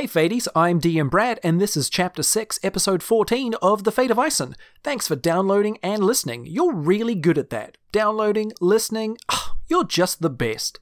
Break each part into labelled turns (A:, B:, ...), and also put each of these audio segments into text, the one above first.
A: Hey Fades, I'm DM Brad, and this is Chapter 6, Episode 14 of The Fate of Ison. Thanks for downloading and listening. You're really good at that. Downloading, listening, ah, you're just the best.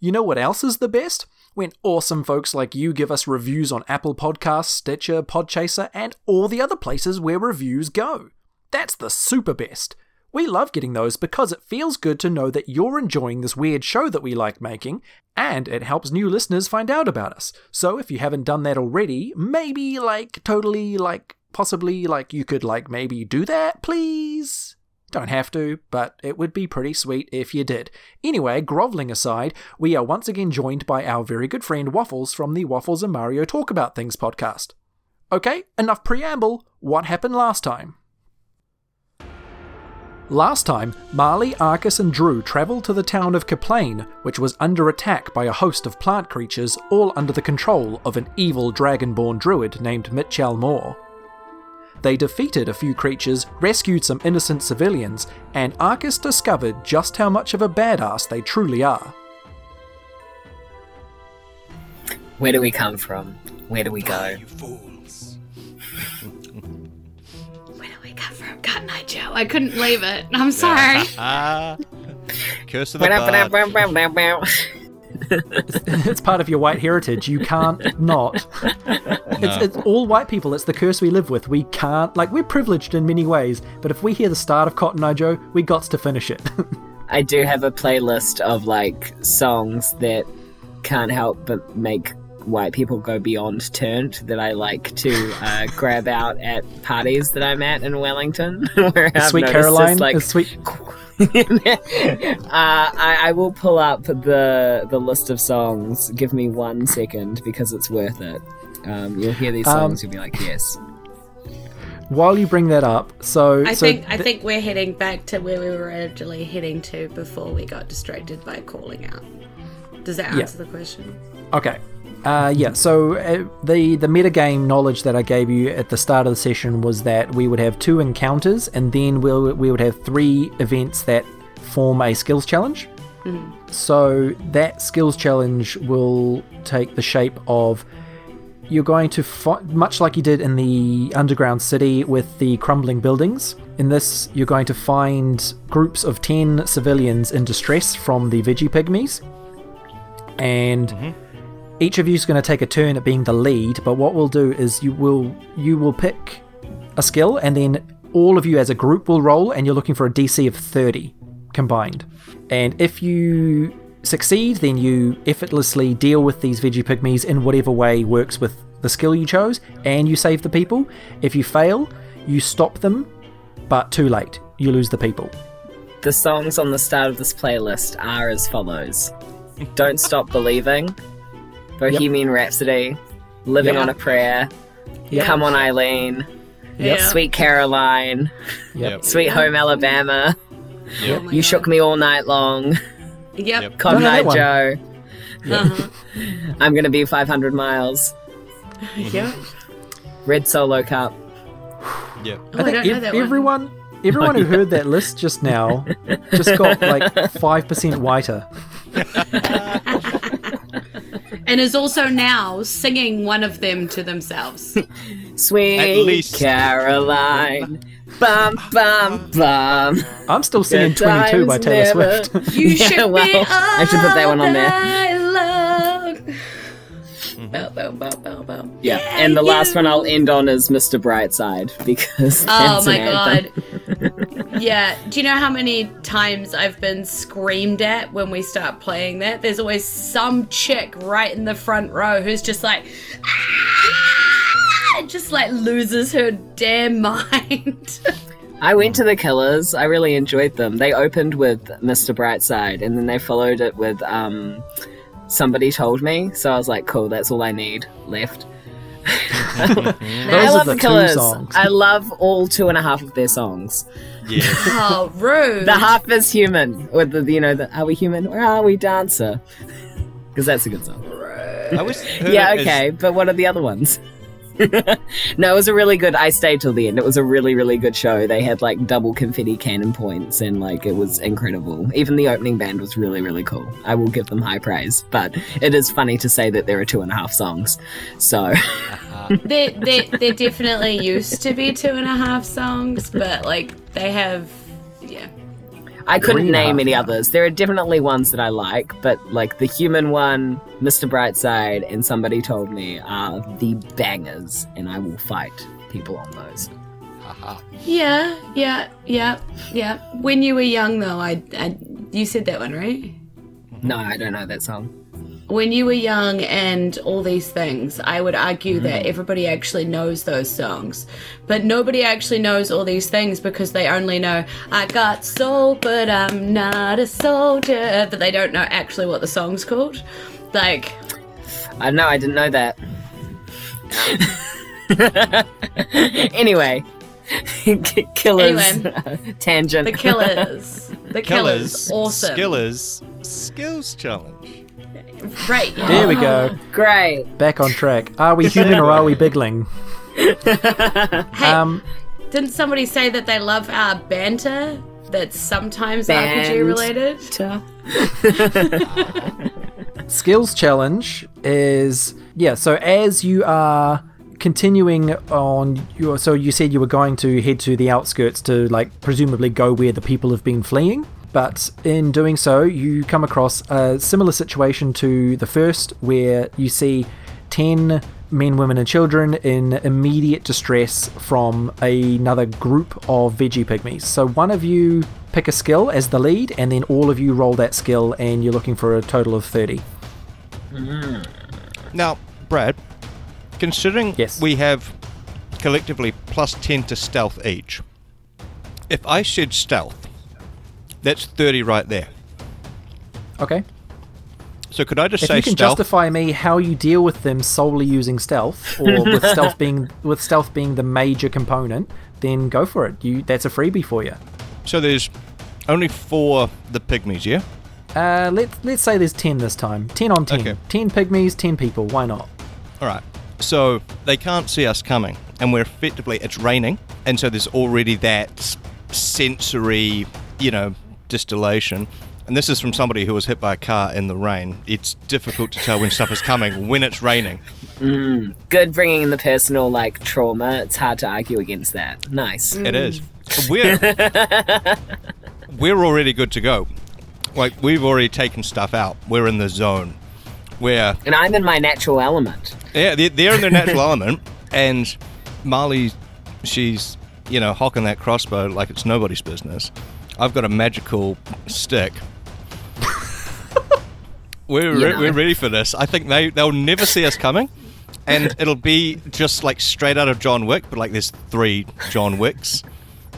A: You know what else is the best? When awesome folks like you give us reviews on Apple Podcasts, Stitcher, Podchaser, and all the other places where reviews go. That's the super best. We love getting those because it feels good to know that you're enjoying this weird show that we like making, and it helps new listeners find out about us. So if you haven't done that already, maybe like totally like possibly like you could like maybe do that, please. Don't have to, but it would be pretty sweet if you did. Anyway, groveling aside, we are once again joined by our very good friend Waffles from the Waffles and Mario Talk About Things podcast. Okay, enough preamble. What happened last time? Last time, Marley, Arcus, and Drew travelled to the town of Kaplane, which was under attack by a host of plant creatures, all under the control of an evil dragonborn druid named Mitchell Moore. They defeated a few creatures, rescued some innocent civilians, and Arcus discovered just how much of a badass they truly are.
B: Where do we come from? Where do we go?
C: You fools.
D: Where do come from? God, night, Joe. I couldn't leave it. I'm sorry.
C: Curse of the bard.
A: it's part of your white heritage. You can't not. It's, it's all white people. It's the curse we live with. We can't, like, we're privileged in many ways, but if we hear the start of Cotton Eye Joe, we got to finish it.
B: I do have a playlist of like songs that can't help but make white people go beyond turned that I like to uh, grab out at parties that I'm at in Wellington. where I've
A: Sweet Caroline,
B: this, like,
A: is sweet.
B: uh, I, I will pull up the the list of songs. Give me one second because it's worth it. Um, you'll hear these
A: Um,
B: songs, you'll be like, yes.
A: While you bring that up, so
D: I
A: so
D: think I think we're heading back to where we were originally heading to before we got distracted by calling out. Does that
A: Yeah.
D: answer the question?
A: Okay. Uh, yeah, so uh, the the metagame knowledge that I gave you at the start of the session was that we would have two encounters, and then we'll, we would have three events that form a skills challenge. So that skills challenge will take the shape of you're going to fi- much like you did in the underground city with the crumbling buildings. In this, you're going to find groups of ten civilians in distress from the vegepygmies, and each of you is going to take a turn at being the lead. But what we'll do is you will you will pick a skill, and then all of you as a group will roll, and you're looking for a DC of thirty combined. And if you succeed, then you effortlessly deal with these vegepygmies in whatever way works with the skill you chose, and you save the people. If you fail, you stop them, but too late. You lose the people.
B: The songs on the start of this playlist are as follows Don't Stop Believing, Bohemian Rhapsody, Living
A: Yep.
B: on a Prayer,
A: Yep.
B: Come on Eileen,
D: Yep.
B: Sweet Caroline,
A: Yep.
B: Sweet Home Alabama,
C: Yep.
D: Oh
B: You
D: God.
B: Shook Me All Night Long,
D: Yep.
C: Yep.
B: Cotton
A: No, no,
B: Eye. Joe,
D: Uh-huh.
B: I'm Gonna Be 500 Miles,
D: Yep.
B: Red Solo Cup.
C: Yep.
D: Oh, I,
A: think
D: don't know
A: ev-
D: that one.
A: everyone everyone who heard that list just now just got like five percent whiter.
D: And is also now singing one of them to themselves.
B: Sweet
C: At least.
B: Caroline. Bum bum bum.
A: I'm still singing 22 by Taylor
B: never-
A: Swift.
D: You
B: Yeah,
D: should
B: well,
D: be
B: I should put that one on there.
D: long. Bow, bow, bow, bow, bow.
B: Yeah, and the last one I'll end on is Mr. Brightside because
D: Oh my god. yeah. Do you know how many times I've been screamed at when we start playing that? There's always some chick right in the front row who's just like, "Ah!" just like loses her damn mind.
B: I went to the Killers. I really enjoyed them. They opened with Mr. Brightside, and then they followed it with um, Somebody Told Me. So I was like, cool, that's all I need left. I
A: Those are
B: love
A: the
B: the
A: two
B: Killers.
A: songs.
B: I love all two and a half of their songs.
C: Yeah.
D: oh, rude.
B: The half is human, with the you know, the Are we human or are we dancer? Because that's a good song.
C: I was heard
B: Yeah,
C: it as-
B: okay, but what are the other ones? No, it was a really good. I stayed till the end. It was a really, really good show. They had like double confetti cannon points, and like it was incredible. Even the opening band was really, really cool. I will give them high praise. But it is funny to say that there are two and a half songs. So
D: There, there, there definitely used to be two and a half songs, but like they have.
B: I couldn't
A: Three
B: name
A: half
B: any others. There are definitely ones that I like, but like the human one, Mr. Brightside, and somebody told me are the bangers, and I will fight people on those.
C: Haha.
D: Yeah, yeah, yeah, yeah. When you were young, though, I, I you said that one right.
B: No, I don't know that song.
D: When you were young and all these things, I would argue that mm. everybody actually knows those songs, but nobody actually knows all these things because they only know "I got soul, but I'm not a soldier," but they don't know actually what the song's called. Like,
B: I know, I didn't know that. anyway, killers
D: Anyway.
B: tangent.
D: the Killers, the Killers,
C: Killers.
D: awesome,
C: Skillers. Skills challenge.
D: Right? Yeah.
A: There we go.
B: Great.
A: Back on track. Are we human or are we bigling?
D: Hey,
A: Um,
D: didn't somebody say that they love our banter? That's sometimes
B: Band.
D: RPG related.
A: skills challenge is yeah so as you are continuing on your so you said you were going to head to the outskirts to like presumably go where the people have been fleeing but in doing so you come across a similar situation to the first where you see 10 men women and children in immediate distress from another group of vegepygmies. So one of you pick a skill as the lead and then all of you roll that skill and you're looking for a total of 30 mm-hmm.
C: Now, Brad, considering
A: Yes.
C: we have collectively plus 10 to stealth each, if I said stealth, that's 30 right there.
A: Okay.
C: So could I just
A: If
C: say
A: you can
C: stealth?
A: justify me how you deal with them solely using stealth, or with stealth being with stealth being the major component, then go for it. You that's a freebie for you.
C: so there's only four the pygmies, yeah?
A: Uh, let let's say there's ten this time. Ten on ten.
C: Okay.
A: Ten pygmies, ten people. Why not?
C: All right. So they can't see us coming, and we're effectively it's raining, and so there's already that sensory, you know, distillation. And this is from somebody who was hit by a car in the rain. It's difficult to tell when stuff is coming when it's raining. Mm.
B: Good bringing in the personal like trauma. It's hard to argue against that. Nice.
C: It is. We're we're already good to go. Like we've already taken stuff out. We're in the zone. We're
B: And I'm in my natural element.
C: Yeah, they're, they're in their natural element, and Marley, she's you know hocking that crossbow like it's nobody's business. I've got a magical stick. we're re- we're ready for this. I think they they'll never see us coming, and it'll be just like straight out of John Wick, but like there's three John Wicks,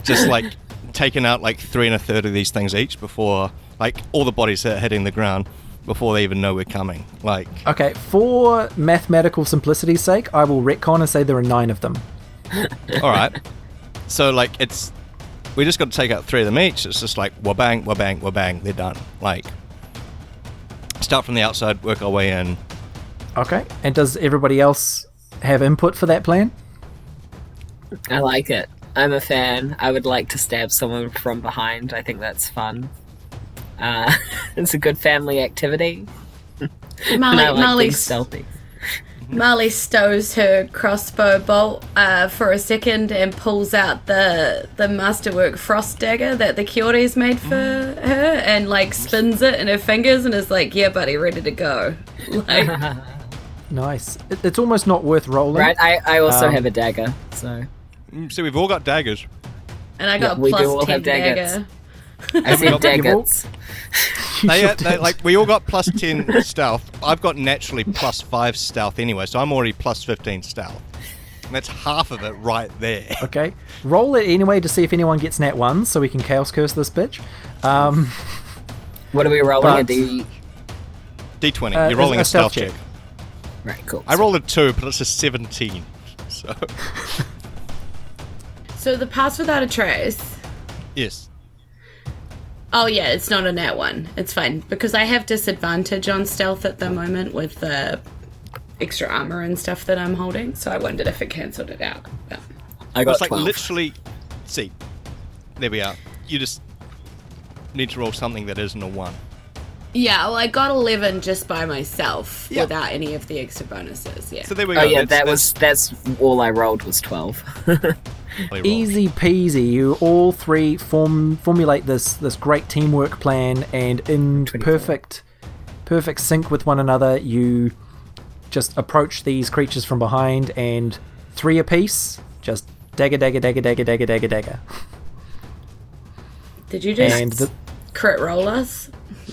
C: just like taking out like three and a third of these things each before like all the bodies are hitting the ground before they even know we're coming. Like
A: Okay, for mathematical simplicity's sake, I will retcon and say there are nine of them.
C: All right. So like it's we just got to take out three of them each. It's just like wah bang, wah bang, wah bang. They're done. Like start from the outside, work our way in.
A: Okay. And does everybody else have input for that plan?
B: I like it. I'm a fan. I would like to stab someone from behind. I think that's fun. Uh, it's a good family activity. And
D: Marley,
B: I like
D: Marley,
B: being stealthy.
D: Marley stows her crossbow bolt uh, for a second and pulls out the the masterwork frost dagger that the Kyoto's made for her and like spins it in her fingers and is like, "Yeah, buddy, ready to go." Like,
A: Nice. It, it's almost not worth rolling.
B: Right? I, I also
A: Um,
B: have a dagger, so
C: Mm, So we've all got daggers.
D: and I got
B: we do all
D: ten
B: have daggers.
D: dagger.
B: I said
C: got-
B: daggers.
C: They, uh, they, like we all got plus ten stealth. I've got naturally plus five stealth anyway, so I'm already plus fifteen stealth. And that's half of it right there.
A: Okay. Roll it anyway to see if anyone gets nat ones so we can chaos curse this bitch. Um,
B: What are we rolling?
A: But-
B: a D.
C: D20.
A: Uh,
C: You're rolling
A: a
C: a stealth
A: stealth
C: check.
A: check.
B: Right, cool.
C: I rolled a two, but it's a seventeen. So
D: So the pass without a trace.
C: yes.
D: Oh yeah, it's not a nat one. It's fine because I have disadvantage on stealth at the moment with the extra armor and stuff that I'm holding, so I wondered if it cancelled it out. But
B: I got
C: It's like
B: 12.
C: literally. See, there we are. You just need to roll something that isn't a one.
D: yeah, well, I got 11 just by myself
C: Yeah.
D: without any of the extra bonuses. Yeah.
C: So there we
B: oh,
C: go.
B: Oh yeah,
C: That's-
B: that was that's all I rolled was twelve.
C: that's really rolled.
A: Easy peasy. You all three form formulate this this great teamwork plan, and in
B: 24.
A: perfect perfect sync with one another, you just approach these creatures from behind, and three apiece, just dagger, dagger, dagger, dagger, dagger, dagger, dagger,
D: Did you just
A: and the,
D: crit roll us?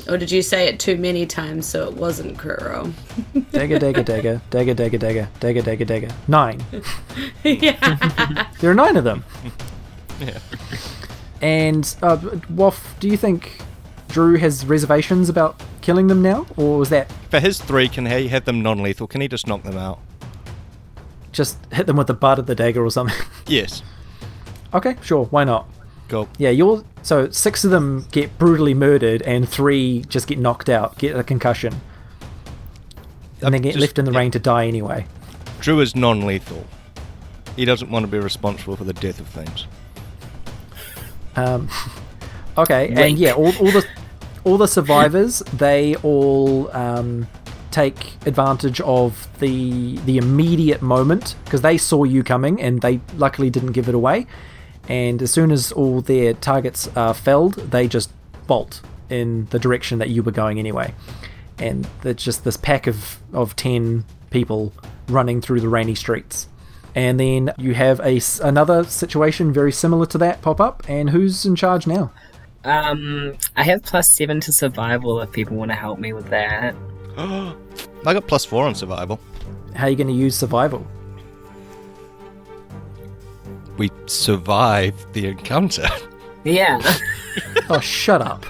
D: Or did you say it too many times so it wasn't crit roll?
A: dagger, dagger, dagger, dagger, dagger, dagger, dagger, dagger, dagger. Nine.
D: yeah.
A: There are nine of them.
C: Yeah.
A: And uh, Waff, do you think Drew has reservations about killing them now, or was that
C: For his three, can he have them non-lethal? Can he just knock them out?
A: just hit them with the butt of the dagger or something?
C: Yes.
A: okay, sure, why not?
C: Go.
A: Yeah, you're so six of them get brutally murdered, and three just get knocked out, get a concussion, and then get
C: just-
A: left in the
C: yeah.
A: rain to die anyway.
C: Drew is non-lethal. He doesn't want to be responsible for the death of things.
A: Um, okay, and yeah, all, all the all the survivors they all um, take advantage of the the immediate moment because they saw you coming and they luckily didn't give it away. And as soon as all their targets are felled, they just bolt in the direction that you were going anyway. And it's just this pack of, of 10 people running through the rainy streets. And then you have a, s- another situation very similar to that pop up. And who's in charge now?
B: Um, I have plus seven to survival if people want to help me with that.
C: I got plus four on survival.
A: How are you going to use survival?
C: We survived the encounter.
B: Yeah.
A: Oh, shut up.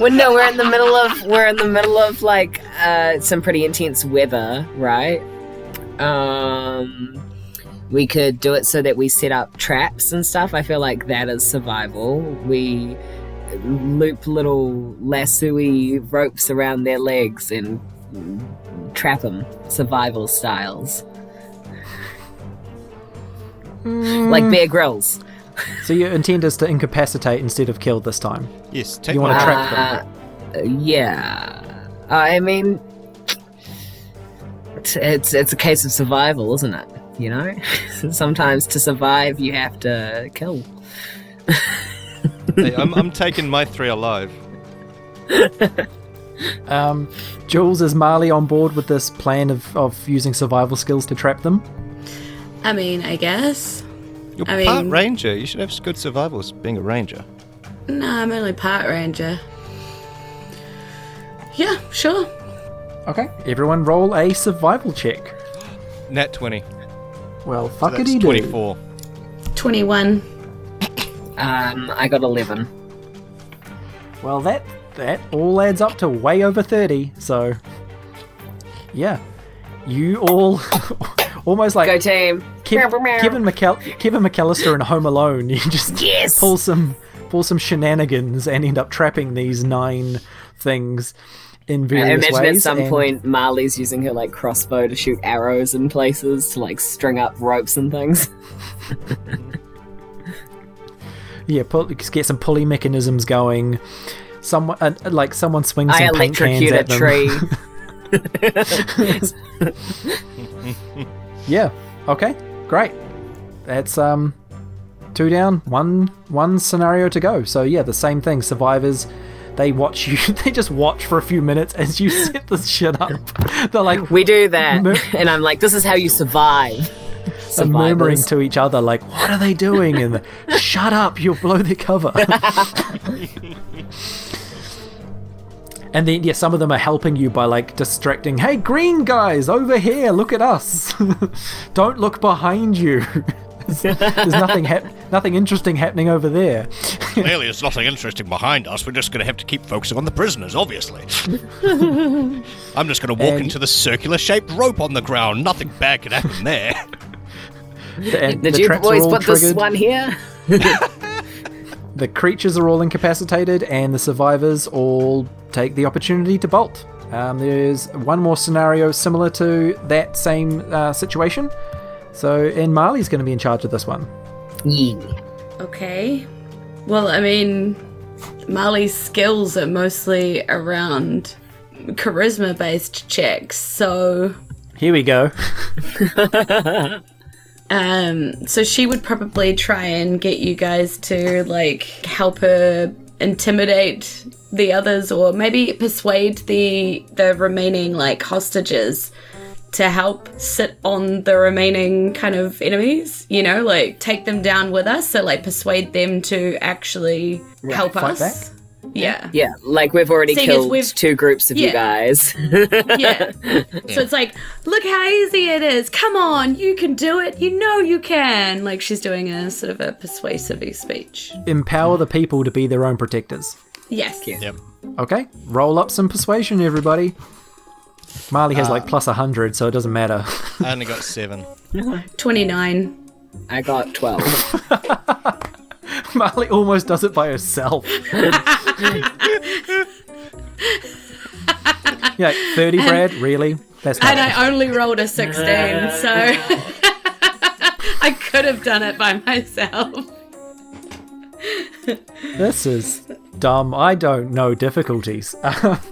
B: well, no, we're in the middle of we're in the middle of like uh, some pretty intense weather, right? Um, we could do it so that we set up traps and stuff. I feel like that is survival. We loop little lassoy ropes around their legs and trap them, survival styles, like Bear Grylls.
A: So your intent is to incapacitate instead of kill this time.
C: Yes. Take
A: You wanna
C: my-
A: trap
B: Uh, yeah. I mean, it's, it's it's a case of survival, isn't it? You know, sometimes to survive you have to kill.
C: Hey, I'm, I'm taking my three alive.
A: Um, Jules, is Marley on board with this plan of, of using survival skills to trap them?
D: I mean, I guess.
C: You're
D: I
C: part
D: mean-
C: ranger. You should have good survival as being a ranger.
D: No, I'm only part ranger. Yeah, sure.
A: Okay, everyone roll a survival check.
C: Nat 20.
A: Well,
C: fuck
A: it,
C: that's
A: do.
C: 24.
D: 21.
B: Um, I got eleven.
A: Well, that that all adds up to way over thirty. So, yeah, you all almost like
B: Go team.
A: Kev-. Kevin, McAll- Kevin McCallister in Home Alone. You just
B: Yes!
A: pull some pull some shenanigans and end up trapping these nine things in
B: I
A: various
B: imagine
A: ways.
B: at some
A: and-
B: point Marley's using her like crossbow to shoot arrows in places to like string up ropes and things.
A: yeah, pull, get some pulley mechanisms going. Someone uh, like someone swings
B: I
A: some paint cans
B: electrocute a
A: at them.
B: tree.
A: Yeah. Okay. Great. That's um two down, one one scenario to go. So yeah, the same thing. Survivors, they watch you. They just watch for a few minutes as you set this shit up. They're like
B: We do that,
A: Mur-
B: and I'm like, "This is how you survive."
A: and murmuring to each other, like, "What are they doing?" And shut up, you'll blow their cover. And then yeah, some of them are helping you by like distracting. Hey, green guys, over here, look at us. Don't look behind you. There's nothing hap- nothing interesting happening over there.
C: Clearly, there's nothing interesting behind us. We're just going to have to keep focusing on the prisoners, obviously. I'm just going to walk
A: And-
C: into the circular shaped rope on the ground. Nothing bad can happen there.
A: And
B: Did
A: the
B: you
A: traps are
B: boys
A: all
B: put this
A: triggered.
B: one here?
A: The creatures are all incapacitated, and the survivors all take the opportunity to bolt. Um, there's one more scenario similar to that same uh, situation. So, and Marley's going to be in charge of this one.
B: Yeah.
D: Okay. Well, I mean, Marley's skills are mostly around charisma based checks, so
A: Here we go.
D: um so she would probably try and get you guys to like help her intimidate the others or maybe persuade the the remaining like hostages to help sit on the remaining kind of enemies, you know, like take them down with us, so like persuade them to actually help
A: Fight
D: us. Yeah.
B: Yeah, like we've already
D: Seeing
B: killed
D: we've-
B: two groups of you guys.
D: yeah. So it's like, look how easy it is. Come on, you can do it. You know you can. Like she's doing a sort of a persuasive speech.
A: Empower the people to be their own protectors.
D: Yes.
C: Yep.
A: Okay, roll up some persuasion, everybody. Marley has uh, like plus 100, so it doesn't matter.
C: I only got seven.
D: 29.
B: I got 12.
A: Marley almost does it by herself. yeah, 30, bread, Really? That's not
D: And I only rolled a 16, so I could have done it by myself.
A: This is dumb. I don't know difficulties.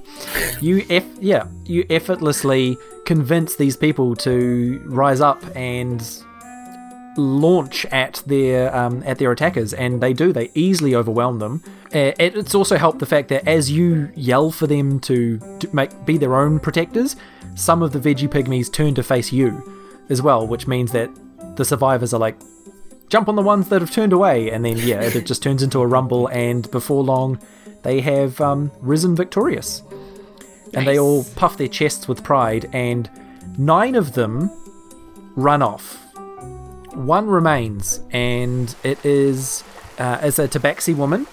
A: you eff- yeah, you effortlessly convince these people to rise up and launch at their um, at their attackers, and they do. They easily overwhelm them. Uh, it, it's also helped the fact that as you yell for them to, to make be their own protectors, some of the vegepygmies turn to face you as well, which means that the survivors are like, jump on the ones that have turned away, and then yeah, it just turns into a rumble, and before long, they have um, risen victorious, and they all puff their chests with pride, and nine of them run off. One remains, and it is uh, as a Tabaxi woman.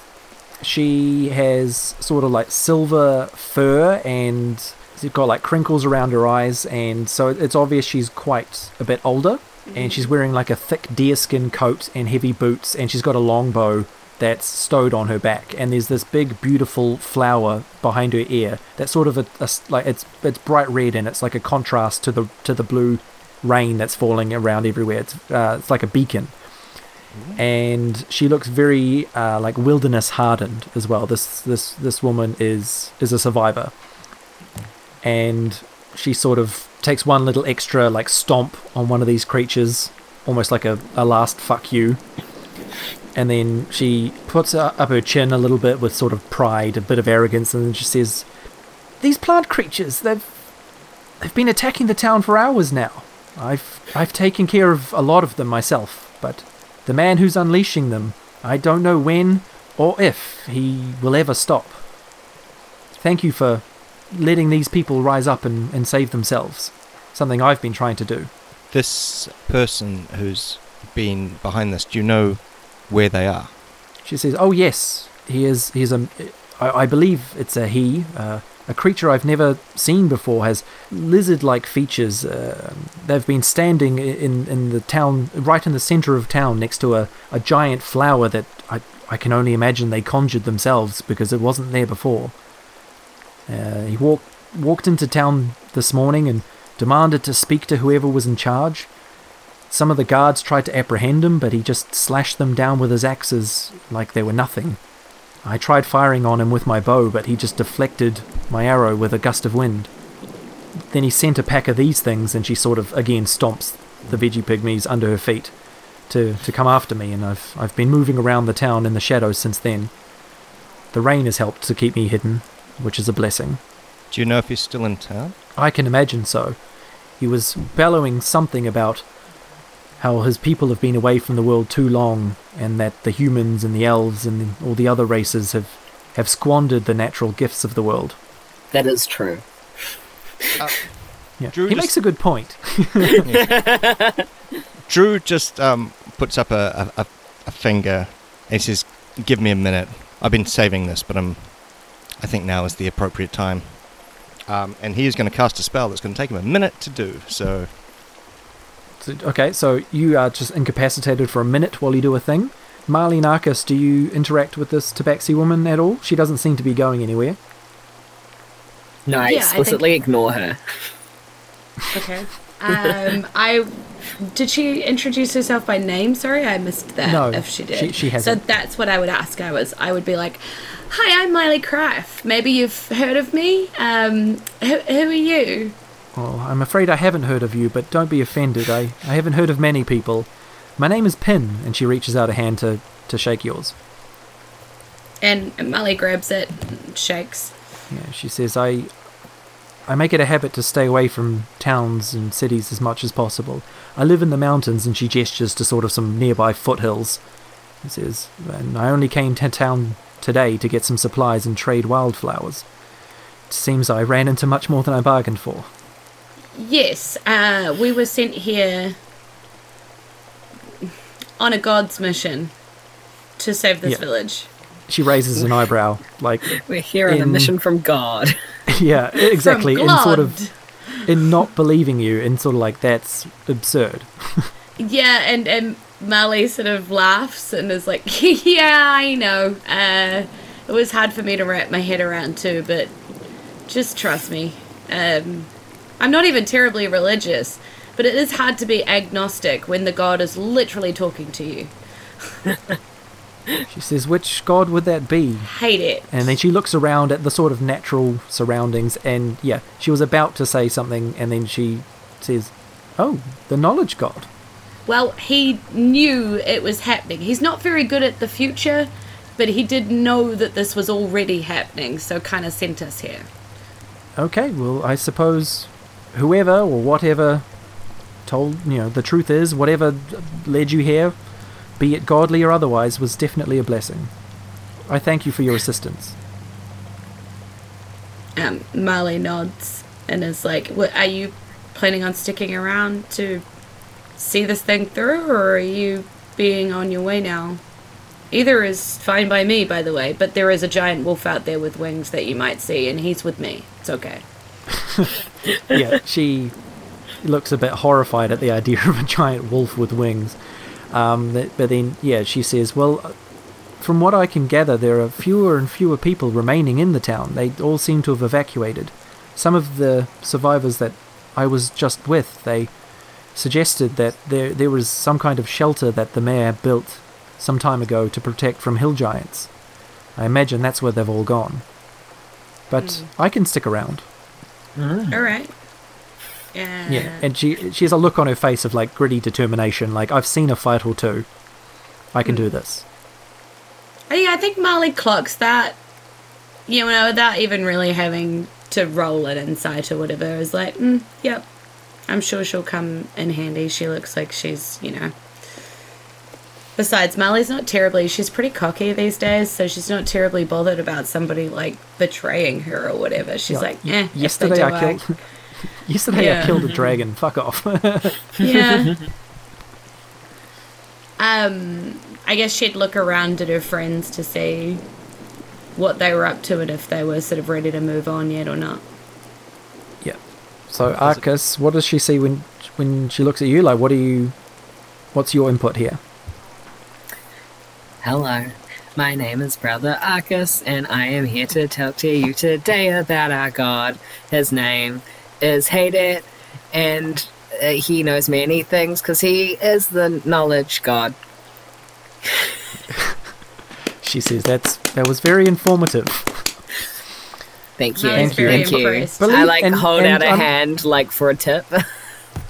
A: She has sort of like silver fur and she's got like crinkles around her eyes, and so it's obvious she's quite a bit older. And she's wearing like a thick deerskin coat and heavy boots, and she's got a longbow that's stowed on her back. And there's this big, beautiful flower behind her ear that's sort of a, a like it's it's bright red and it's like a contrast to the to the blue rain that's falling around everywhere. It's uh, it's like a beacon and she looks very uh, like wilderness hardened as well. This this this woman is is a survivor, and she sort of takes one little extra like stomp on one of these creatures, almost like a, a last fuck you, and then she puts up her chin a little bit with sort of pride, a bit of arrogance, and then she says, "These plant creatures, they've they've been attacking the town for hours now. I've I've taken care of a lot of them myself, but." The man who's unleashing them, I don't know when or if he will ever stop. Thank you for letting these people rise up and, and save themselves. Something I've been trying to do.
C: This person who's been behind this, do you know where they are?
A: She says, "Oh yes, he is. He is a. I, I believe it's a he. Uh, a creature I've never seen before has lizard-like features. Uh, they've been standing in in the town, right in the center of town, next to a, a giant flower that I I can only imagine they conjured themselves because it wasn't there before. Uh, he walked walked into town this morning and demanded to speak to whoever was in charge. Some of the guards tried to apprehend him, but he just slashed them down with his axes like they were nothing. I tried firing on him with my bow, but he just deflected my arrow with a gust of wind. Then he sent a pack of these things, and she sort of again stomps the vegepygmies under her feet to, to come after me, and I've, I've been moving around the town in the shadows since then. The rain has helped to keep me hidden, which is a blessing.
C: Do you know if he's still in town?
A: I can imagine so. He was bellowing something about how his people have been away from the world too long, and that the humans and the elves and all the other races have, have squandered the natural gifts of the world.
B: That is true.
A: Yeah.
C: Drew
A: he
C: just-
A: makes a good point.
C: Drew just um, puts up a, a, a, a finger and says, "Give me a minute. I've been saving this, but I'm. I think now is the appropriate time." Um, and he is going to cast a spell that's going to take him a minute to do. So
A: So- okay, so you are just incapacitated for a minute while you do a thing. Marley Narcus, do you interact with this Tabaxi woman at all? She doesn't seem to be going anywhere.
B: No, I
D: Yeah, I
B: explicitly ignore her.
D: Okay. Um, I did she introduce herself by name? Sorry, I missed that.
A: No,
D: if she did,
A: she- she
D: So
A: hasn't.
D: So that's what I would ask. I was, I would be like, "Hi, I'm Miley Craft. Maybe you've heard of me. Um, who, who are you?"
A: Oh, I'm afraid I haven't heard of you, but don't be offended. I, I haven't heard of many people. My name is Pin, and she reaches out a hand to, to shake yours.
D: And Molly grabs it, and shakes.
A: Yeah, she says, I, I make it a habit to stay away from towns and cities as much as possible. I live in the mountains, and she gestures to sort of some nearby foothills. She says, and I only came to town today to get some supplies and trade wildflowers. It seems I ran into much more than I bargained for.
D: Yes, uh, we were sent here on a god's mission to save this
A: Yeah.
D: village.
A: She raises an eyebrow, like,
B: We're here on a mission from God.
A: yeah, exactly,
D: From
A: in sort of in not believing you, in sort of like that's absurd.
D: Yeah, and and Molly sort of laughs and is like, "Yeah, I know. Uh, it was hard for me to wrap my head around too, but just trust me. Um, I'm not even terribly religious, but it is hard to be agnostic when the god is literally talking to you.
A: She says, "Which god would that be?"
D: Hate it.
A: And then she looks around at the sort of natural surroundings, and yeah, she was about to say something, and then she says, "Oh, the knowledge god."
D: Well, he knew it was happening. He's not very good at the future, but he did know that this was already happening, so kind of sent us here.
A: Okay, well, I suppose whoever or whatever told you know the truth is whatever led you here, be it godly or otherwise, was definitely a blessing. I thank you for your assistance.
D: Um, Marley nods and is like, "Are you planning on sticking around to see this thing through, or are you being on your way now?" Either is fine by me, by the way. But there is a giant wolf out there with wings that you might see, and he's with me. It's okay.
A: yeah, she looks a bit horrified at the idea of a giant wolf with wings. Um, but then, yeah, she says, "Well, uh, from what I can gather, there are fewer and fewer people remaining in the town. They all seem to have evacuated. Some of the survivors that I was just with, they suggested that there there was some kind of shelter that the mayor built some time ago to protect from hill giants. I imagine that's where they've all gone. But I can stick around."
D: All right. Yeah.
A: Yeah, and she she has a look on her face of like gritty determination. Like I've seen a fight or two. I can do this.
D: Yeah, I think Molly clocks that. You know, without even really having to roll an insight or whatever. Is like, mm, yep. I'm sure she'll come in handy. She looks like she's, you know. Besides, Molly's not terribly. She's pretty cocky these days, so she's not terribly bothered about somebody like betraying her or whatever. She's
A: Yeah,
D: like, eh.
A: yesterday
D: do,
A: I killed. yesterday I killed a dragon. Fuck off.
D: Yeah. um, I guess she'd look around at her friends to see what they were up to and if they were sort of ready to move on yet or not.
A: yeah. So Arcus, what does she see when when she looks at you? Like, what do you? What's your input here?
B: Hello, my name is Brother Arcus, and I am here to talk to you today about our God. His name is Hated, and uh, he knows many things because he is the knowledge God.
A: She says that's that was very informative.
B: Thank you.
A: Thank you.
B: Thank you.
D: impressed.
B: I like
A: and-
B: hold
A: and
B: out a
A: I'm-
B: hand like for a tip.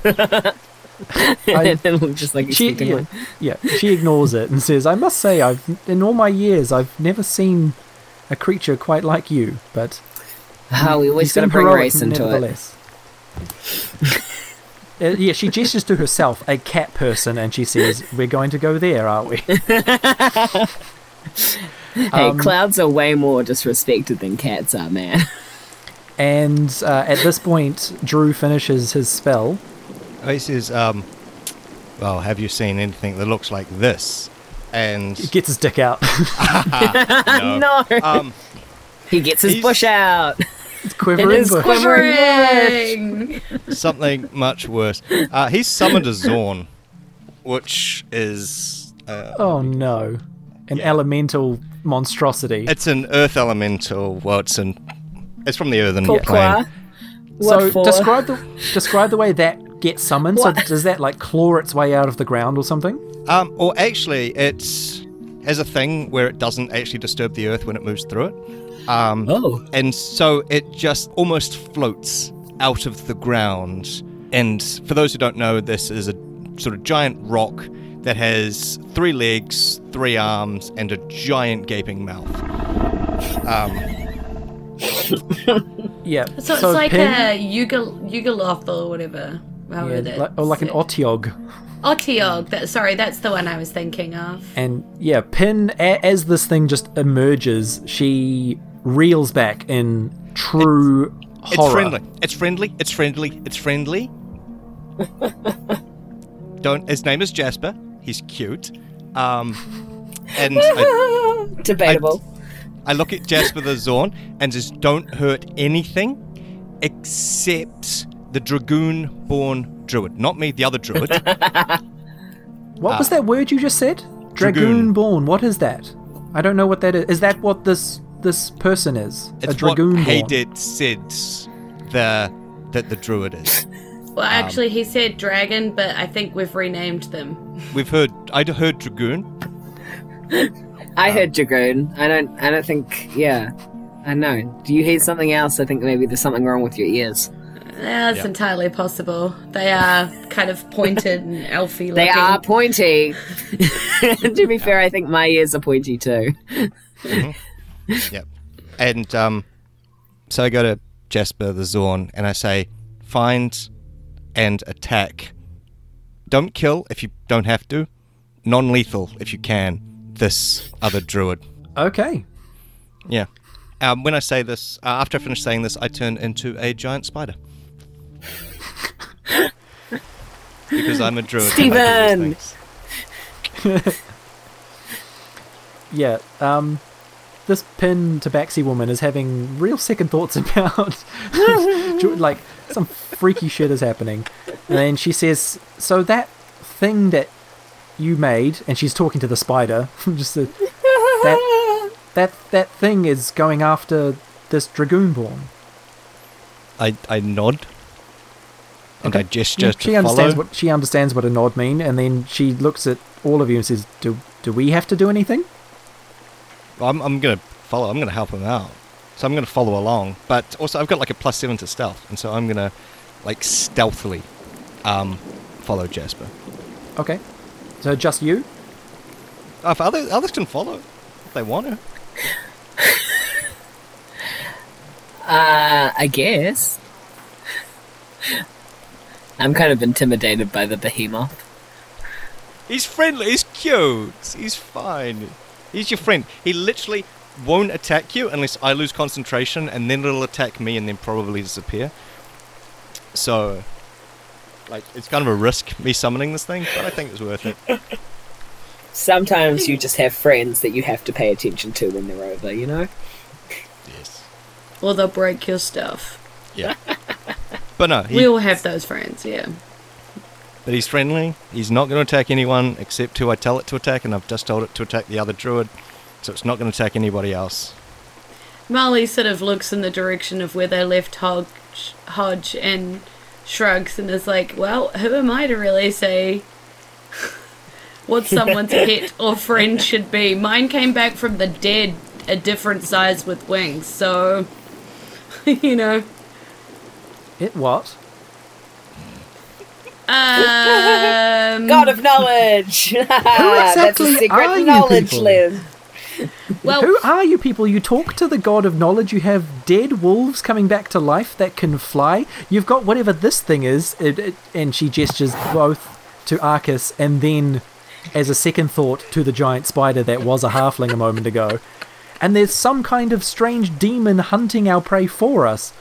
A: I-
B: and just like
A: She yeah, yeah, she ignores it and says, "I must say, I've in all my years, I've never seen a creature quite like you, but
B: Oh, we always got to bring race into it.
A: Uh, yeah, she gestures to herself, a cat person, and she says, "We're going to go there, aren't we?"
B: Hey,
A: Um,
B: clouds are way more disrespected than cats are, man.
A: And uh, at this point, Drew finishes his spell.
C: He says, um, well, have you seen anything that looks like this? And
A: He gets his dick out.
C: no.
B: no.
C: Um,
B: he gets his bush out.
A: It's quivering.
B: is
A: bush.
B: quivering.
D: Quivering!
C: something much worse. Uh, he's summoned a Xorn, which is uh,
A: Oh no, an
C: Yeah.
A: elemental monstrosity.
C: it's an Earth elemental. Well, it's an It's from the earthen
B: Pourquoi?
C: plane.
B: What
A: so
B: for?
A: describe the describe the way that gets summoned.
B: What?
A: So does that like claw its way out of the ground or something?
C: Um, or actually, it's has a thing where it doesn't actually disturb the earth when it moves through it. Um,
B: Oh.
C: and so it just almost floats out of the ground. And for those who don't know, this is a sort of giant rock that has three legs, three arms, and a giant gaping mouth. Um,
A: Yeah.
D: So it's like
A: Pin-
D: a Yugal Yugoloth or whatever. However
A: yeah,
D: that's
A: like, or like an
D: it.
A: otyugh.
D: Otyugh. That, sorry, that's the one I was thinking of.
A: And yeah, Pin, a- as this thing just emerges, she reels back in true
C: it's
A: horror.
C: friendly. It's friendly. It's friendly. It's friendly. don't. His name is Jasper. He's cute. Um, and I,
B: Debatable.
C: I look at Jasper the Xorn and says, "Don't hurt anything except the dragoon-born druid. Not me, the other druid.
A: What was that word you just said?
C: Ah. Dragoon.
A: Dragoon born. What is that? I don't know what that is. Is that what this this person is?
C: It's
A: a dragoon
C: what
A: born.
C: Haydid said the that the druid is.
D: Well, actually, he said dragon, but I think we've renamed them.
C: We've heard. I'd heard dragoon.
B: I heard Dragoon. I don't. I don't think. Yeah. I know. Do you hear something else? I think maybe there's something wrong with your ears.
D: That's
C: Yeah.
D: entirely possible. They are kind of pointed and elfy looking.
B: They are pointy. to be fair, I think my ears are pointy too.
C: Yep. And um, so I go to Jasper the Xorn and I say, find and attack. Don't kill if you don't have to. Non-lethal if you can. This other druid.
A: Okay.
C: Yeah. Um, when I say this, uh, after I finish saying this, I turn into a giant spider. Because I'm a druid. and I do these
B: Steven!
A: Yeah. Um, this Pin Tabaxi woman is having real second thoughts about like some freaky shit is happening, and then she says, "So that thing that you made," and she's talking to the spider. just the, that that that thing is going after this dragoonborn.
C: I, I nod. And I gesture
A: Yeah,
C: to
A: she understands
C: follow.
A: what she understands what a nod mean, and then she looks at all of you and says, "Do do we have to do anything?"
C: I'm, I'm gonna follow. I'm gonna help him out. So I'm gonna follow along. But also, I've got like a plus seven to stealth, and so I'm gonna like stealthily um, follow Jasper.
A: Okay. So just you?
C: Oh, if others others can follow if they want to.
B: Uh, I guess. I'm kind of intimidated by the behemoth.
C: He's friendly. He's cute. He's fine. He's your friend. He literally won't attack you unless I lose concentration, and then it'll attack me, and then probably disappear. So, like, it's kind of a risk me summoning this thing, but I think it's worth it.
B: Sometimes you just have friends that you have to pay attention to when they're over, you know?
C: Yes.
D: Or they'll break your stuff.
C: Yeah. But no, he,
D: we all have those friends, yeah.
C: but he's friendly. He's not going to attack anyone except who I tell it to attack, and I've just told it to attack the other druid, so it's not going to attack anybody else.
D: Marley sort of looks in the direction of where they left Hodge, Hodge and shrugs and is like, well, who am I to really say what someone's pet or friend should be? Mine came back from the dead, a different size with wings, so, you know.
A: It what?
D: Um,
B: God of knowledge! That's
A: exactly
B: a secret
A: you
B: knowledge,
A: people?
B: Liz.
D: well,
A: Who are you people? You talk to the god of knowledge. You have dead wolves coming back to life that can fly. You've got whatever this thing is, it, it, and she gestures both to Arcus and then, as a second thought, to the giant spider that was a halfling a moment ago. And there's some kind of strange demon hunting our prey for us.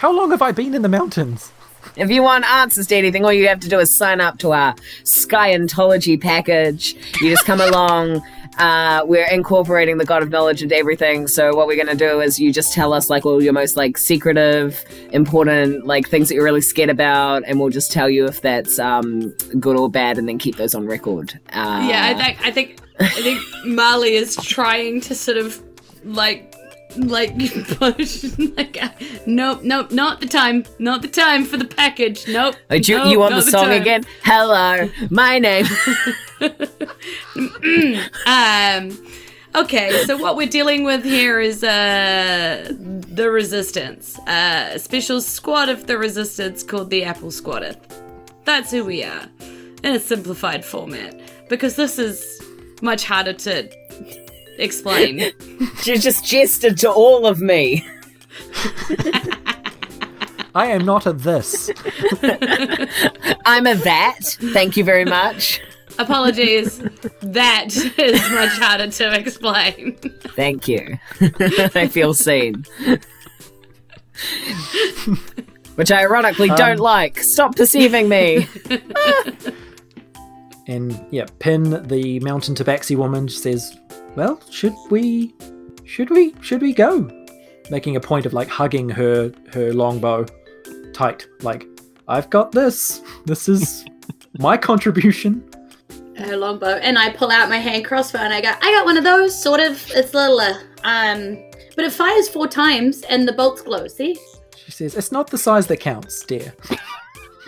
A: How long have I been in the mountains?
B: If you want answers to anything, all you have to do is sign up to our Skyentology package. You just come along. Uh, we're incorporating the God of Knowledge into everything. So what we're going to do is you just tell us like all your most like secretive, important like things that you're really scared about, and we'll just tell you if that's um, good or bad, and then keep those on record. Uh,
D: Yeah, I think I think I think Marley is trying to sort of like like push like nope nope not the time not the time for the package nope
B: Wait, you,
D: nope,
B: you want the song
D: time.
B: again? Hello, my name.
D: um okay so what we're dealing with here is uh the resistance uh, a special squad of the resistance called the apple squadeth that's who we are in a simplified format because this is much harder to explain
B: you just gestured to all of me.
A: I am not a this.
B: I'm a that. Thank you very much.
D: Apologies. That is much harder to explain.
B: Thank you. I feel seen. Which I ironically um, don't like. Stop perceiving me.
A: And yeah, Pin, the mountain tabaxi woman, says, "Well, should we? Should we? Should we go?" Making a point of like hugging her her longbow tight, like, "I've got this. This is my contribution."
D: Her longbow, and I pull out my hand crossbow, and I go, "I got one of those. Sort of. It's littler, um, but it fires four times, and the bolts glow. See?
A: She says, "It's not the size that counts, dear.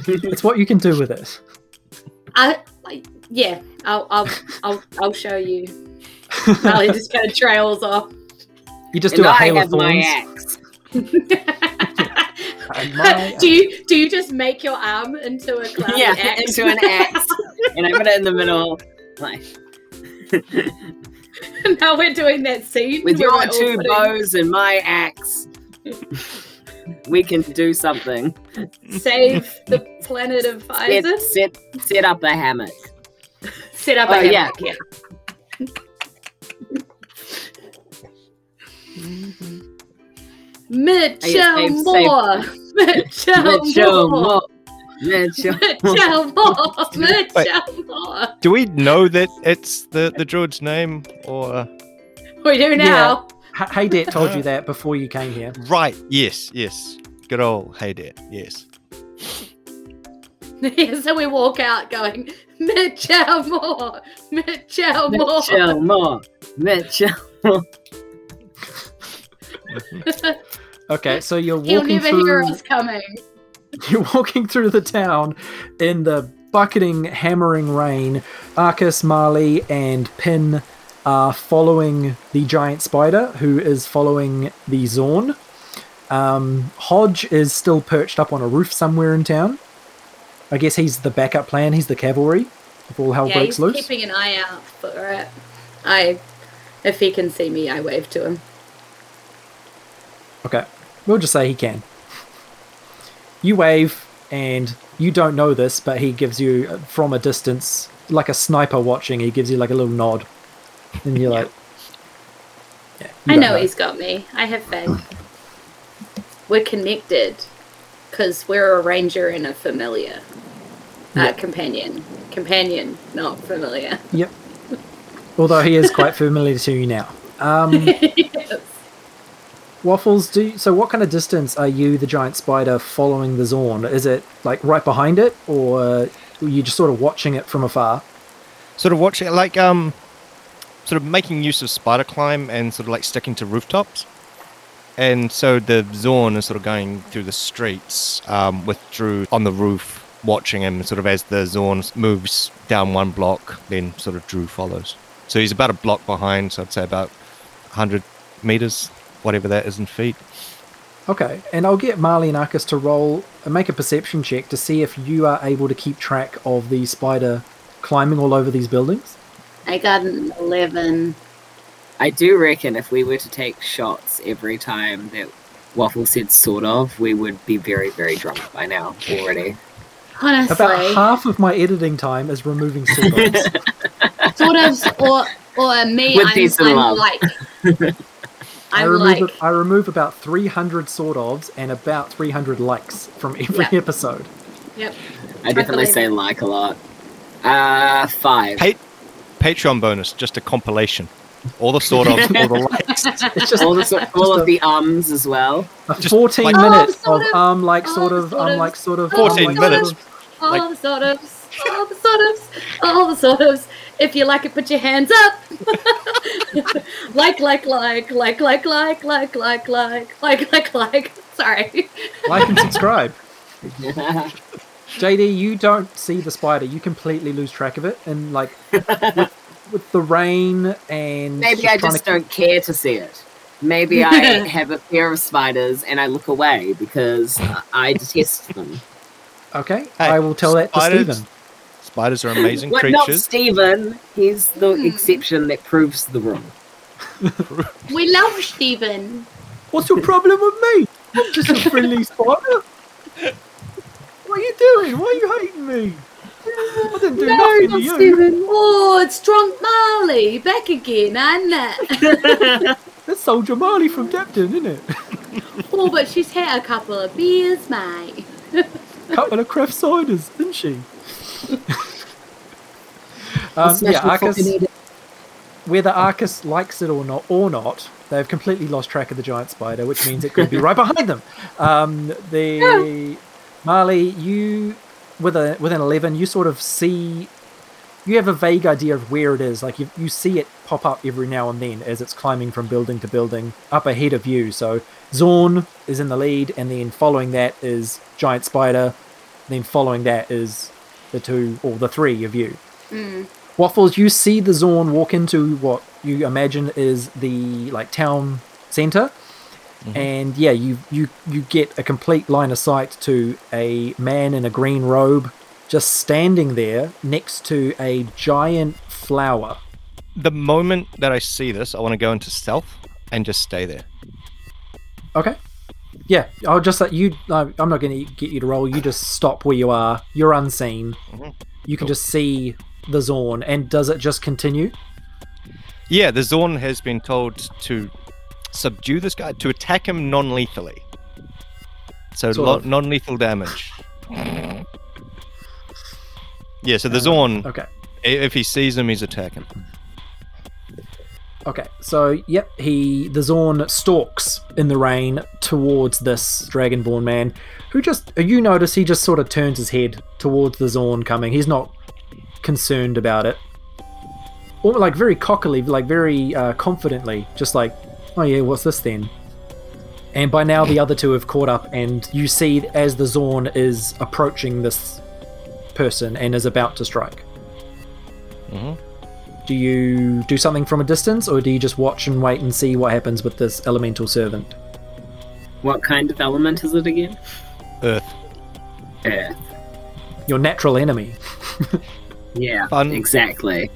A: it's what you can do with it."
D: I, I yeah. I'll, I'll, I'll, I'll show you." Molly just kind of trails off.
A: You just
B: and
A: do a
B: I
A: hail of
B: have my
A: thorns.
B: axe.
D: Do you do you just make your arm into a cloud
B: Yeah,
D: axe?
B: into an axe. and I put it in the middle. Like,
D: now we're doing that scene
B: with your two
D: putting-
B: bows and my axe, we can do something.
D: save the planet of
B: Set, set, set up a hammock.
D: Set up
B: Oh,
D: a
B: yeah.
D: hammock, yeah. Mitchell
B: save-
D: Moore. Mitchell
B: Mitchell
D: Moore.
B: Moore. Mitchell.
D: Mitchell Moore. Mitchell Moore.
C: Do we know that it's the the druid's name or
D: We do now.
A: H- Haydet told you that before you came here.
C: right? Yes, yes. Good old hey dad. Yes.
D: so we walk out going, Mitchell Moore. Mitchell Moore.
B: Mitchell Moore. Mitchell Moore.
A: Okay, so you're
D: He'll
A: walking
D: never hear
A: through.
D: us coming.
A: You're walking through the town in the bucketing, hammering rain. Arcus, Marley, and Pin are following the giant spider, who is following the Xorn. Um, Hodge is still perched up on a roof somewhere in town. I guess he's the backup plan. He's the cavalry. If all hell
D: yeah,
A: breaks
D: he's
A: loose.
D: keeping an eye out for it. I, if he can see me, I wave to him.
A: Okay, we'll just say he can. You wave, and you don't know this, but he gives you uh, from a distance, like a sniper watching. He gives you like a little nod, and you're like, yeah, you
D: I
A: don't
D: know he's got me. I have faith. We're connected because we're a ranger and a familiar. Uh, companion. Companion, not familiar.
A: Yep. Although he is quite familiar to you now. Um,
D: yes.
A: Waffles, do you, so. What kind of distance are you, the giant spider, following the Xorn? Is it like right behind it, or are you just sort of watching it from afar?
C: Sort of watching it like um, sort of making use of spider climb and sort of like sticking to rooftops. And so the Xorn is sort of going through the streets um, with Drew on the roof, watching him. Sort of as the Xorn moves down one block, then sort of Drew follows. So he's about a block behind. So I'd say about 100 meters, whatever that is in feet.
A: Okay, and I'll get Marley and Arcus to roll and make a perception check to see if you are able to keep track of the spider climbing all over these buildings.
D: I got an 11.
B: I do reckon if we were to take shots every time that Waffle said sort of, we would be very, very drunk by now already.
D: Honestly,
A: About half of my editing time is removing sort of.
D: sort of, or or me,
B: With
D: I'm, I'm
B: love.
D: like,
A: I
D: I'm
A: remove
D: like,
A: I remove about 300 sort ofs and about 300 likes from every
D: Yeah.
A: episode.
D: yep.
B: I definitely say
D: it.
B: like a lot. Uh, five.
C: Pa- Patreon bonus, just a compilation. All the sort of, all the likes.
A: It's just
B: all the, so- all
A: just
B: of
A: a-
B: the ums as well.
A: a
C: just
A: 14
C: like-
A: minutes
D: Oh, sort
A: of
D: of.
A: um like
D: Oh,
A: sort of
D: sort
A: um
D: of.
A: like sort of
C: 14
A: um, like,
C: minutes.
A: sort of.
D: all
C: Like-
D: the sort ofs, all the sort ofs, all the sort ofs. If you like it, put your hands up. like, like, like, like, like, like, like, like, like, like, like, like. Sorry.
A: Like and subscribe. JD, you don't see the spider. You completely lose track of it, and like with, with the rain and
B: Maybe I just
A: to-
B: don't care to see it. Maybe I have a fear of spiders and I look away because I detest them.
A: Okay,
C: Hey,
A: I will tell that to Stephen.
C: Spiders are amazing
B: What, not
C: creatures.
B: Stephen. He's the hmm. exception that proves the rule.
D: We love Stephen.
A: What's your problem with me? I'm just a friendly spider. What are you doing? Why are you hating me? I didn't do nothing to you.
D: Oh, it's Drunk Marley back again, isn't it?
A: That's Soldier Marley from Depton, isn't it?
D: oh, but she's had a couple of beers, mate.
A: Couple of craft ciders, isn't she? um, yeah, Arcus. whether Arcus likes it or not, or not, they've completely lost track of the giant spider, which means it could be right behind them. Um, the Marley, you with a with an eleven, you sort of see, you have a vague idea of where it is. Like you you see it pop up every now and then as it's climbing from building to building up ahead of you. So Xorn is in the lead, and then following that is giant spider. Then following that is the two or the three of you. Hmm. Waffles, you see the Xorn walk into what you imagine is the like town center, and yeah, you you you get a complete line of sight to a man in a green robe just standing there next to a giant flower.
C: The moment that I see this, I want to go into stealth and just stay there.
A: Okay. Yeah, I'll just let you. I'm not going to get you to roll. You just stop where you are. You're unseen.
C: Mhm.
A: You can just see the Xorn, and does it just continue?
C: Yeah, the Xorn has been told to subdue this guy, to attack him non lethally. So lo-
A: of.
C: non lethal damage. Yeah, so the Xorn,
A: Okay.
C: if he sees him, he's attacking.
A: Okay, so yep, he the Xorn stalks in the rain towards this Dragonborn man, who just you notice he just sort of turns his head towards the Xorn coming. He's not concerned about it, or like very cockily, like very uh, confidently, just like, oh yeah, what's this then? And by now the other two have caught up, and you see as the Xorn is approaching this person and is about to strike.
C: Mhm.
A: Do you do something from a distance, or do you just watch and wait and see what happens with this elemental servant?
B: What kind of element is it again?
C: Earth.
B: Earth.
A: Your natural enemy.
B: Yeah,
C: Fun.
B: exactly.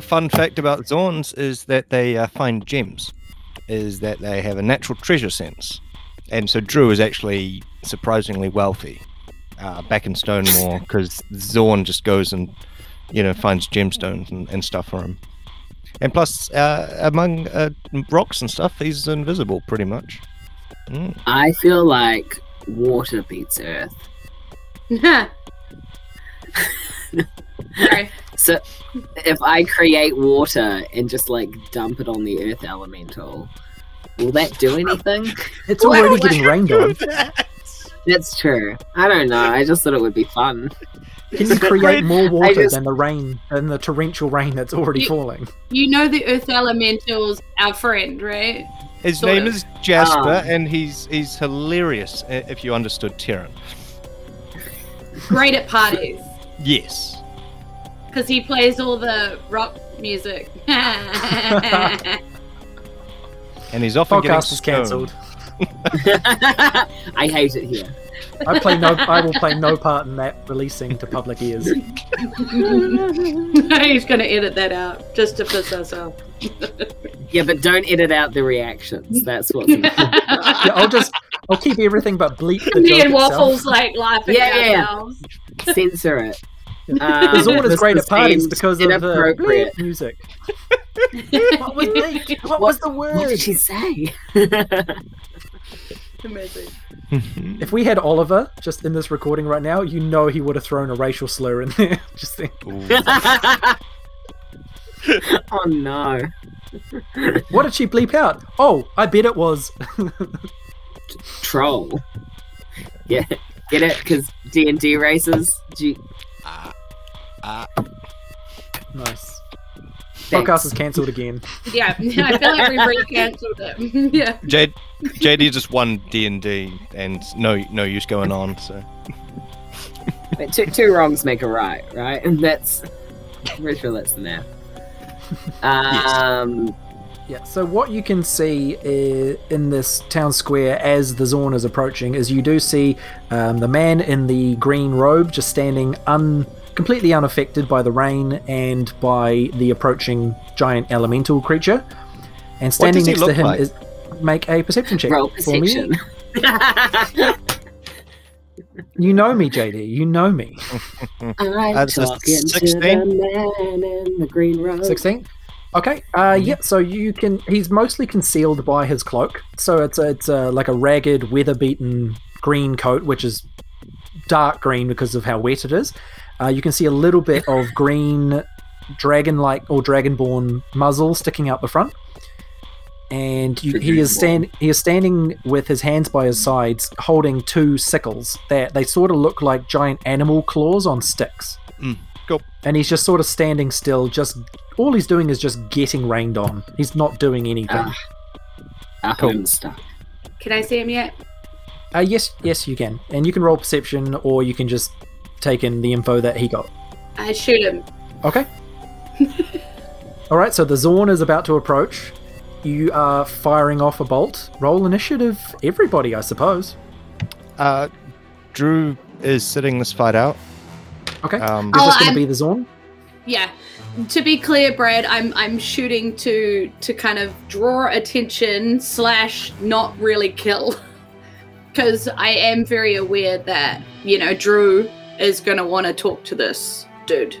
C: Fun fact about Xorns is that they uh, find gems, is that they have a natural treasure sense. And so Drew is actually surprisingly wealthy uh, back in Stonemore because Xorn just goes and, you know, finds gemstones and, and stuff for him. And plus, uh, among uh, rocks and stuff, he's invisible pretty much. Mm.
B: I feel like water beats earth.
D: Sorry.
B: So if I create water and just like dump it on the earth elemental, will that do anything?
A: It's
D: Why
A: already getting rained on.
B: That's true. I don't know. I just thought it would be fun.
A: Can you create more water
B: just-
A: than the rain, than the torrential rain that's already
D: You-
A: falling?
D: You know the Earth Elemental's our friend, right?
C: His
D: Sort
C: name
D: of.
C: is Jasper,
B: Ah.
C: and he's he's hilarious if you understood Terran.
D: Great at parties.
C: Yes.
D: Because he plays all the rock music.
C: And he's often getting
A: Podcast is cancelled.
B: I hate it here.
A: I play no. I will play no part in that releasing to public ears.
D: He's going to edit that out just to piss us off.
B: Yeah, but don't edit out the reactions. That's what's important.
A: Yeah, I'll just. I'll keep everything but bleep the
D: Me
A: joke
D: and
A: itself.
D: Waffles like laughing
B: Yeah, yeah, yeah.
D: ourselves.
B: censor it.
A: The
B: Um,
A: Zord is
B: this
A: great at parties because of the
B: inappropriate.
A: bleep music. what was bleep? What, was the
B: What did she say?
D: Amazing.
A: If we had Oliver just in this recording right now, you know he would have thrown a racial slur in there. just think,
B: oh no.
A: what did she bleep out? Oh, I bet it was.
B: Troll. Yeah, get it? Because D and D races. G-
A: nice. Podcast is cancelled again.
D: Yeah, I feel like we've re-cancelled it. yeah.
C: J- JD just won D and D, and no no use going on. So
B: But two, two wrongs make a right, right? And that's pretty sure that's the math. Um,
A: Yeah, so what you can see i- in this town square as the Xorn is approaching is you do see um, the man in the green robe just standing un- completely unaffected by the rain and by the approaching giant elemental creature. And standing next to him
C: like?
A: is make a perception check
B: roll
A: for me.
B: perception.
A: You know me, JD. You know me.
B: I'm
C: That's a
B: talking to
C: 16.
B: the man in the green robe.
A: 16 okay uh yeah so you can he's mostly concealed by his cloak so it's a, it's a, like a ragged weather beaten green coat which is dark green because of how wet it is uh, you can see a little bit of green dragon like or dragonborn muzzle sticking out the front and you, he is stand he is standing with his hands by his sides holding two sickles that they sort of look like giant animal claws on sticks
C: cool.
A: and he's just sort of standing still just all he's doing is just getting rained on he's not doing anything
B: Ah. Up
C: Cool.
B: and stuff.
D: Can I see him yet?
A: uh, yes yes you can and you can roll perception or you can just take in the info that he got.
D: I shoot him.
A: okay. All right so the xorn is about to approach. You are firing off a bolt. Roll initiative everybody i suppose.
C: Uh, Drew is sitting this fight out.
A: okay.
C: Um,
A: is
D: Oh,
A: this going
D: I'm-
A: to be the xorn?
D: Yeah. To be clear, Brad, I'm I'm shooting to to kind of draw attention slash not really kill, because I am very aware that you know Drew is gonna want to talk to this dude.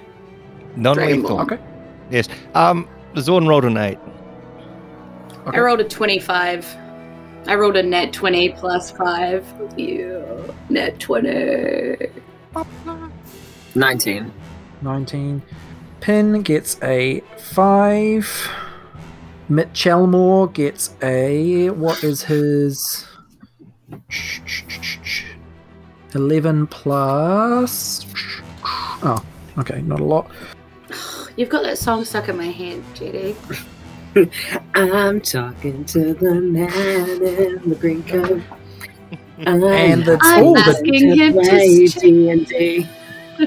C: non-lethal.
A: okay
C: Yes. Um, Xorn rolled an eight.
A: Okay.
D: I rolled a twenty-five. I rolled a net twenty plus five. Yeah, net twenty.
B: 19.
A: 19. Pin gets a 5. Mitchelmore gets a. What is his. 11 plus. Oh, okay, not a lot.
D: You've got that song stuck in my head, JD.
B: I'm talking to the man in the green coat.
A: And the,
D: I'm
A: oh, the,
D: asking him to
B: play D&D.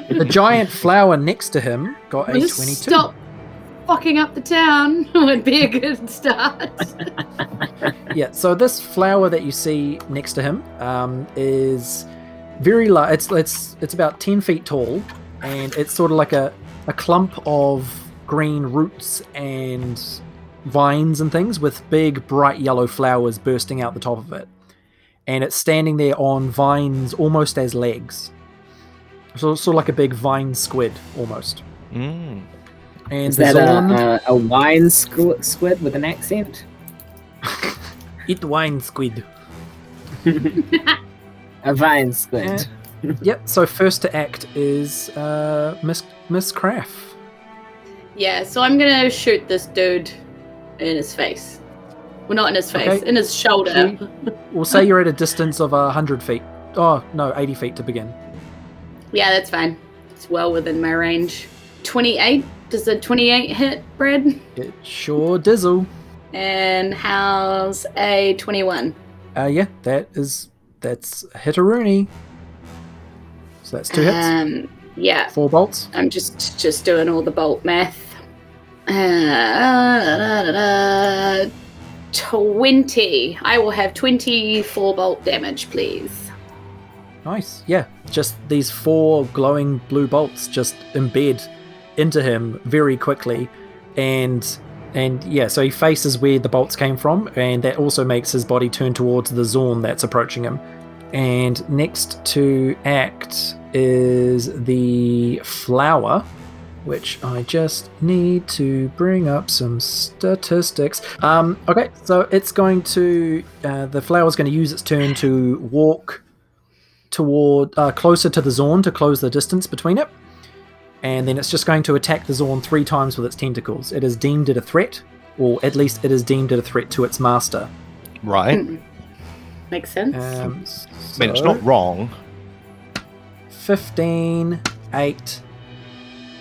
A: the giant flower next to him got a
D: Just
A: 22.
D: Stop fucking up the town would be a good start.
A: Yeah, so this flower that you see next to him um, is very large. It's it's it's about ten feet tall, and it's sort of like a a clump of green roots and vines and things with big bright yellow flowers bursting out the top of it, and it's standing there on vines almost as legs. So sort of like a big vine squid almost.
C: Mm.
A: And
B: Is that
A: Zorn,
B: a, a, a wine squ- squid with an accent?
A: eat wine squid.
B: A vine squid.
A: Yep. So first to act is uh, Miss Miss Craft.
D: yeah, so I'm gonna shoot this dude in his face. Well, not in his face,
A: Okay.
D: in his shoulder.
A: We'll say you're at a distance of a hundred feet. Oh no, eighty feet to begin.
D: Yeah, that's fine. It's well within my range. 28. Does the 28 hit, Brad?
A: It sure dizzle.
D: And how's a 21?
A: Uh, yeah, that is that's a hit a Rooney. So that's two hits,
D: Um, yeah,
A: four bolts.
D: I'm just just doing all the bolt math. Uh, 20. I will have 24 bolt damage, please.
A: Nice. Yeah, just these four glowing blue bolts just embed into him very quickly, and and yeah, so he faces where the bolts came from, and that also makes his body turn towards the Xorn that's approaching him. And next to act is the flower, which I just need to bring up some statistics. Um, okay, so it's going to uh, the flower's going to use its turn to walk toward uh, closer to the Xorn to close the distance between it. And then it's just going to attack the Xorn three times with its tentacles. It is deemed it a threat, or at least it is deemed it a threat to its master.
C: Right.
D: Makes sense.
A: Um,
C: I mean, it's not wrong.
A: 15, 8,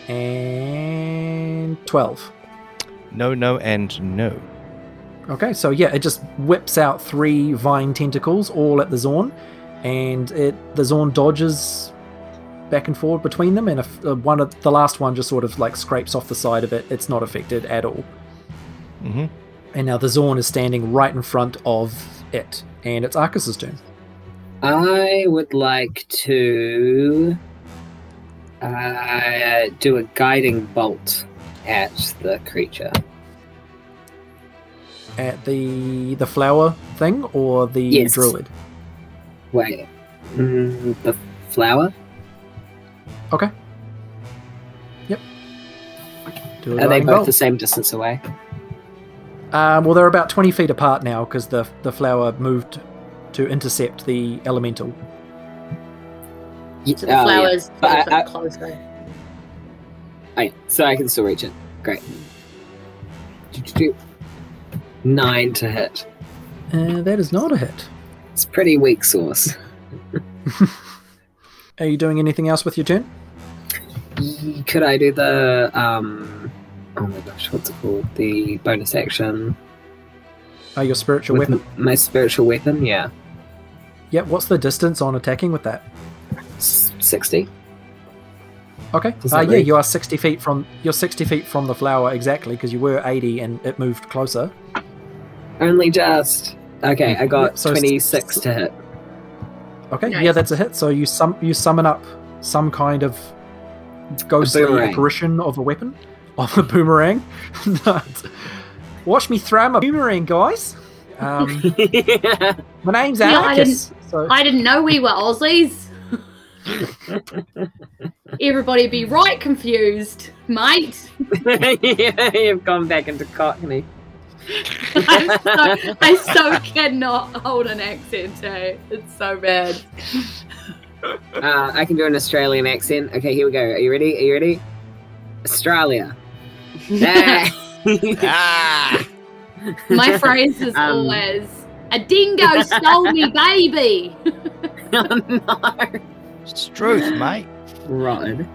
A: and 12.
C: No, no, and no.
A: Okay, so yeah, it just whips out three vine tentacles all at the Xorn, and it the Xorn dodges back and forward between them, and if, uh, one of the last one just sort of like scrapes off the side of it. It's not affected at all.
C: Mhm.
A: And now the Xorn is standing right in front of it, and it's Arcus's turn.
B: I would like to uh, do a guiding bolt at the creature.
A: At the the flower thing or the
B: Yes.
A: druid.
B: Wait, mm, the flower?
A: Okay. Yep. Do a
B: Are they both
A: bolt.
B: the same distance away?
A: Um, well, they're about 20 feet apart now because the, the flower moved to intercept the elemental.
B: Ye-
D: So the
B: oh, yeah.
D: flowers
B: But I-
D: a
B: I-
D: closer.
B: Yeah. So I can still reach it. Great. Nine to hit.
A: Uh, that is not a hit.
B: It's pretty weak sauce.
A: Are you doing anything else with your turn?
B: Could I do the um? Oh my gosh, what's it called? The bonus action
A: Oh, your spiritual
B: with
A: weapon?
B: my spiritual weapon. Yeah,
A: Yeah, what's the distance on attacking with that?
B: Sixty.
A: Okay. Uh, yeah, you are 60 feet from you're 60 feet from the flower exactly because you were 80 and it moved closer.
B: Only just. Okay, I got
A: Yeah, so s-
B: twenty-six to hit.
A: Okay.
D: Nice.
A: Yeah, that's a hit. So you sum you summon up some kind of ghostly apparition of a weapon of a boomerang. Watch me throw my boomerang, guys. Um, my name's
D: Yeah, I
A: Arcus. So
D: I didn't know we were Aussies. Everybody be right confused, mate.
B: yeah, You've gone back into Cockney.
D: I'm so, I so cannot hold an accent, eh? It's so bad.
B: Uh, I can do an Australian accent. Okay, here we go. Are you ready? Are you ready? Australia. Ah.
C: Ah!
D: My phrase is
B: Um,
D: always, a dingo stole me baby.
B: oh, no.
C: It's truth, mate.
B: Rod.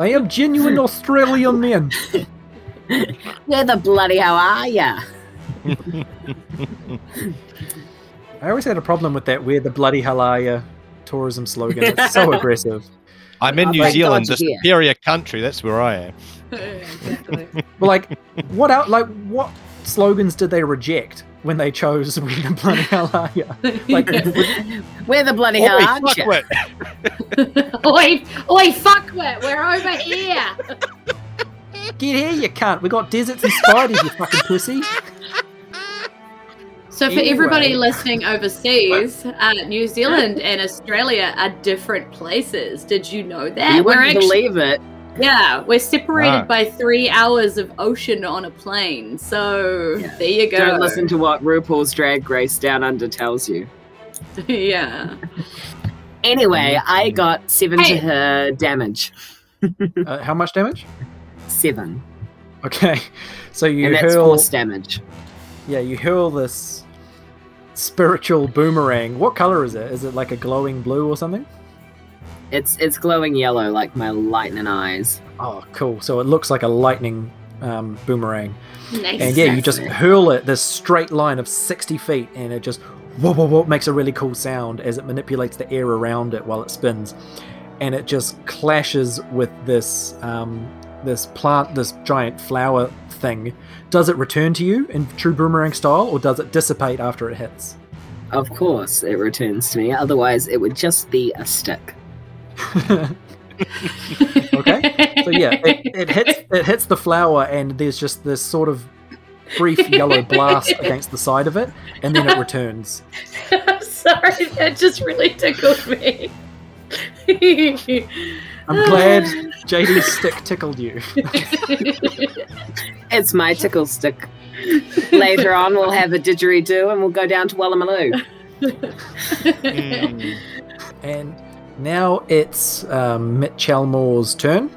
A: I am genuine Australian man.
B: Where the bloody hell are ya?
A: I always had a problem with that. Where the bloody hell are ya? Tourism slogan. It's so aggressive.
C: I'm in
B: Oh
C: New
B: my
C: Zealand, the superior country. That's where I am.
D: exactly.
A: But like, what out? Like, what slogans did they reject when they chose "Where the bloody hell are ya"? Like,
B: Where the bloody
C: Oi,
B: hell are ya?
C: fuckwit.
D: oi, oi, fuckwit, we're over here.
A: get here, you cunt! We got deserts and spiders, you fucking pussy.
D: So for
A: Anyway.
D: everybody listening overseas, uh, New Zealand and Australia are different places. Did you know that?
B: You
D: we're
B: wouldn't
D: actually
B: believe it.
D: yeah, we're separated
C: Wow.
D: by three hours of ocean on a plane. So
B: Yeah.
D: there you go.
B: Don't listen to what RuPaul's Drag Race Down Under tells you.
D: yeah.
B: Anyway, I got seven
D: Hey.
B: to her damage.
A: Uh, how much damage?
B: Seven.
A: Okay, so you
B: and that's
A: hurl.
B: force damage.
A: Yeah, you hurl this spiritual boomerang. What color is it? Is it like a glowing blue or something?
B: It's it's glowing yellow like my lightning eyes.
A: Oh, cool. So it looks like a lightning um, boomerang.
D: Nice.
A: And yeah, you just hurl it this straight line of 60 feet, and it just whoa, whoa, whoa, makes a really cool sound as it manipulates the air around it while it spins. And it just clashes with this um, this plant, this giant flower thing. Does it return to you in true boomerang style, or does it dissipate after it hits?
B: Of course, it returns to me. Otherwise, it would just be a stick.
A: okay. So yeah, it, it hits it hits the flower, and there's just this sort of brief yellow blast against the side of it, and then it returns.
D: I'm sorry, that just really tickled me.
A: I'm glad JD's stick tickled you.
B: It's my tickle stick. Later on, we'll have a didgeridoo and we'll go down to Wallamaloo.
C: Mm.
A: And now it's um, Mitt Chalmore's turn,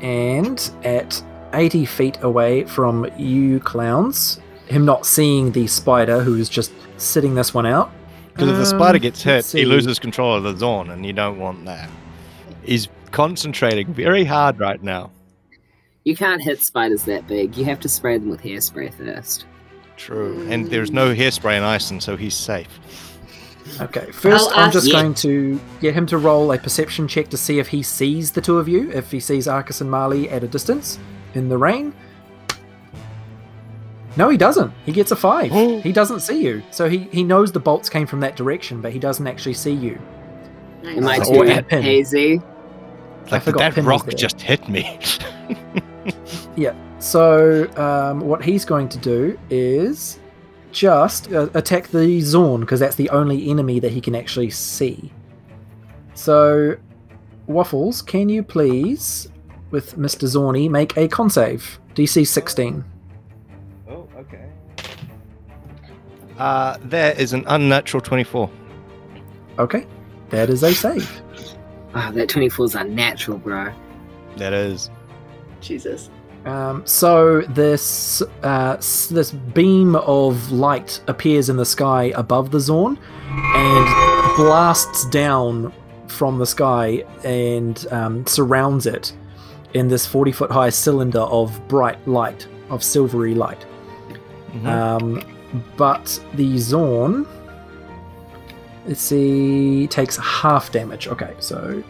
A: and at 80 feet away from you clowns, him not seeing the spider who's just sitting this one out.
C: Because if the
A: Um,
C: spider gets hit, he loses control of the zone, and you don't want that. He's concentrating very hard right now.
B: You can't hit spiders that big. You have to spray them with hairspray first.
C: True. And there's no hairspray in Iceland, so he's safe.
A: Okay, 1st
D: I'll
A: I'm just
B: ask-
A: going to get him to roll a perception check to see if he sees the two of you, if he sees Arcus and Marley at a distance in the rain. No, he doesn't. He gets a five. He doesn't see you. So he, he knows the bolts came from that direction, but he doesn't actually see you.
B: Am I
A: Nice.
B: too
A: Or a pin.
B: hazy?
A: I
C: Like,
A: forgot
C: that
A: Pin
C: rock just hit me.
A: Yeah. So um, what he's going to do is just uh, attack the Xorn because that's the only enemy that he can actually see. So, Waffles, can you please, with Mr. Zorny, make a con save? DC 16.
C: oh, okay. Uh, there is an unnatural 24.
A: Okay, that is a save.
B: Oh, that 24 is unnatural, bro.
C: That is.
D: Jesus.
A: Um, so this uh, this beam of light appears in the sky above the Xorn and blasts down from the sky and um, surrounds it in this 40 foot high cylinder of bright light, of silvery light.
C: Mhm.
A: Um, but the Xorn, let's see, takes half damage. Okay, so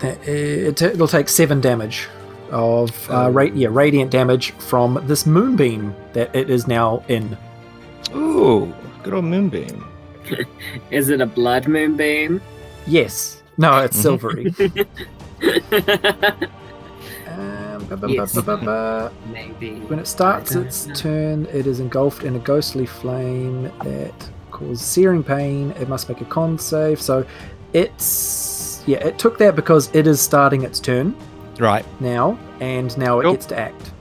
A: that- it, it'll take seven damage of uh, ra- yeah radiant damage from this moonbeam that it is now in.
C: Ooh, good old moonbeam.
B: Is it a blood moonbeam?
A: Yes, no, it's silvery. Um, ba- ba- ba-
B: Yes.
A: ba- ba- ba.
B: Maybe.
A: When it starts its turn, it is engulfed in a ghostly flame that causes searing pain. It must make a con save. So it's yeah, it took that because it is starting its turn
C: Right.
A: now, and now it
C: Cool.
A: gets to act.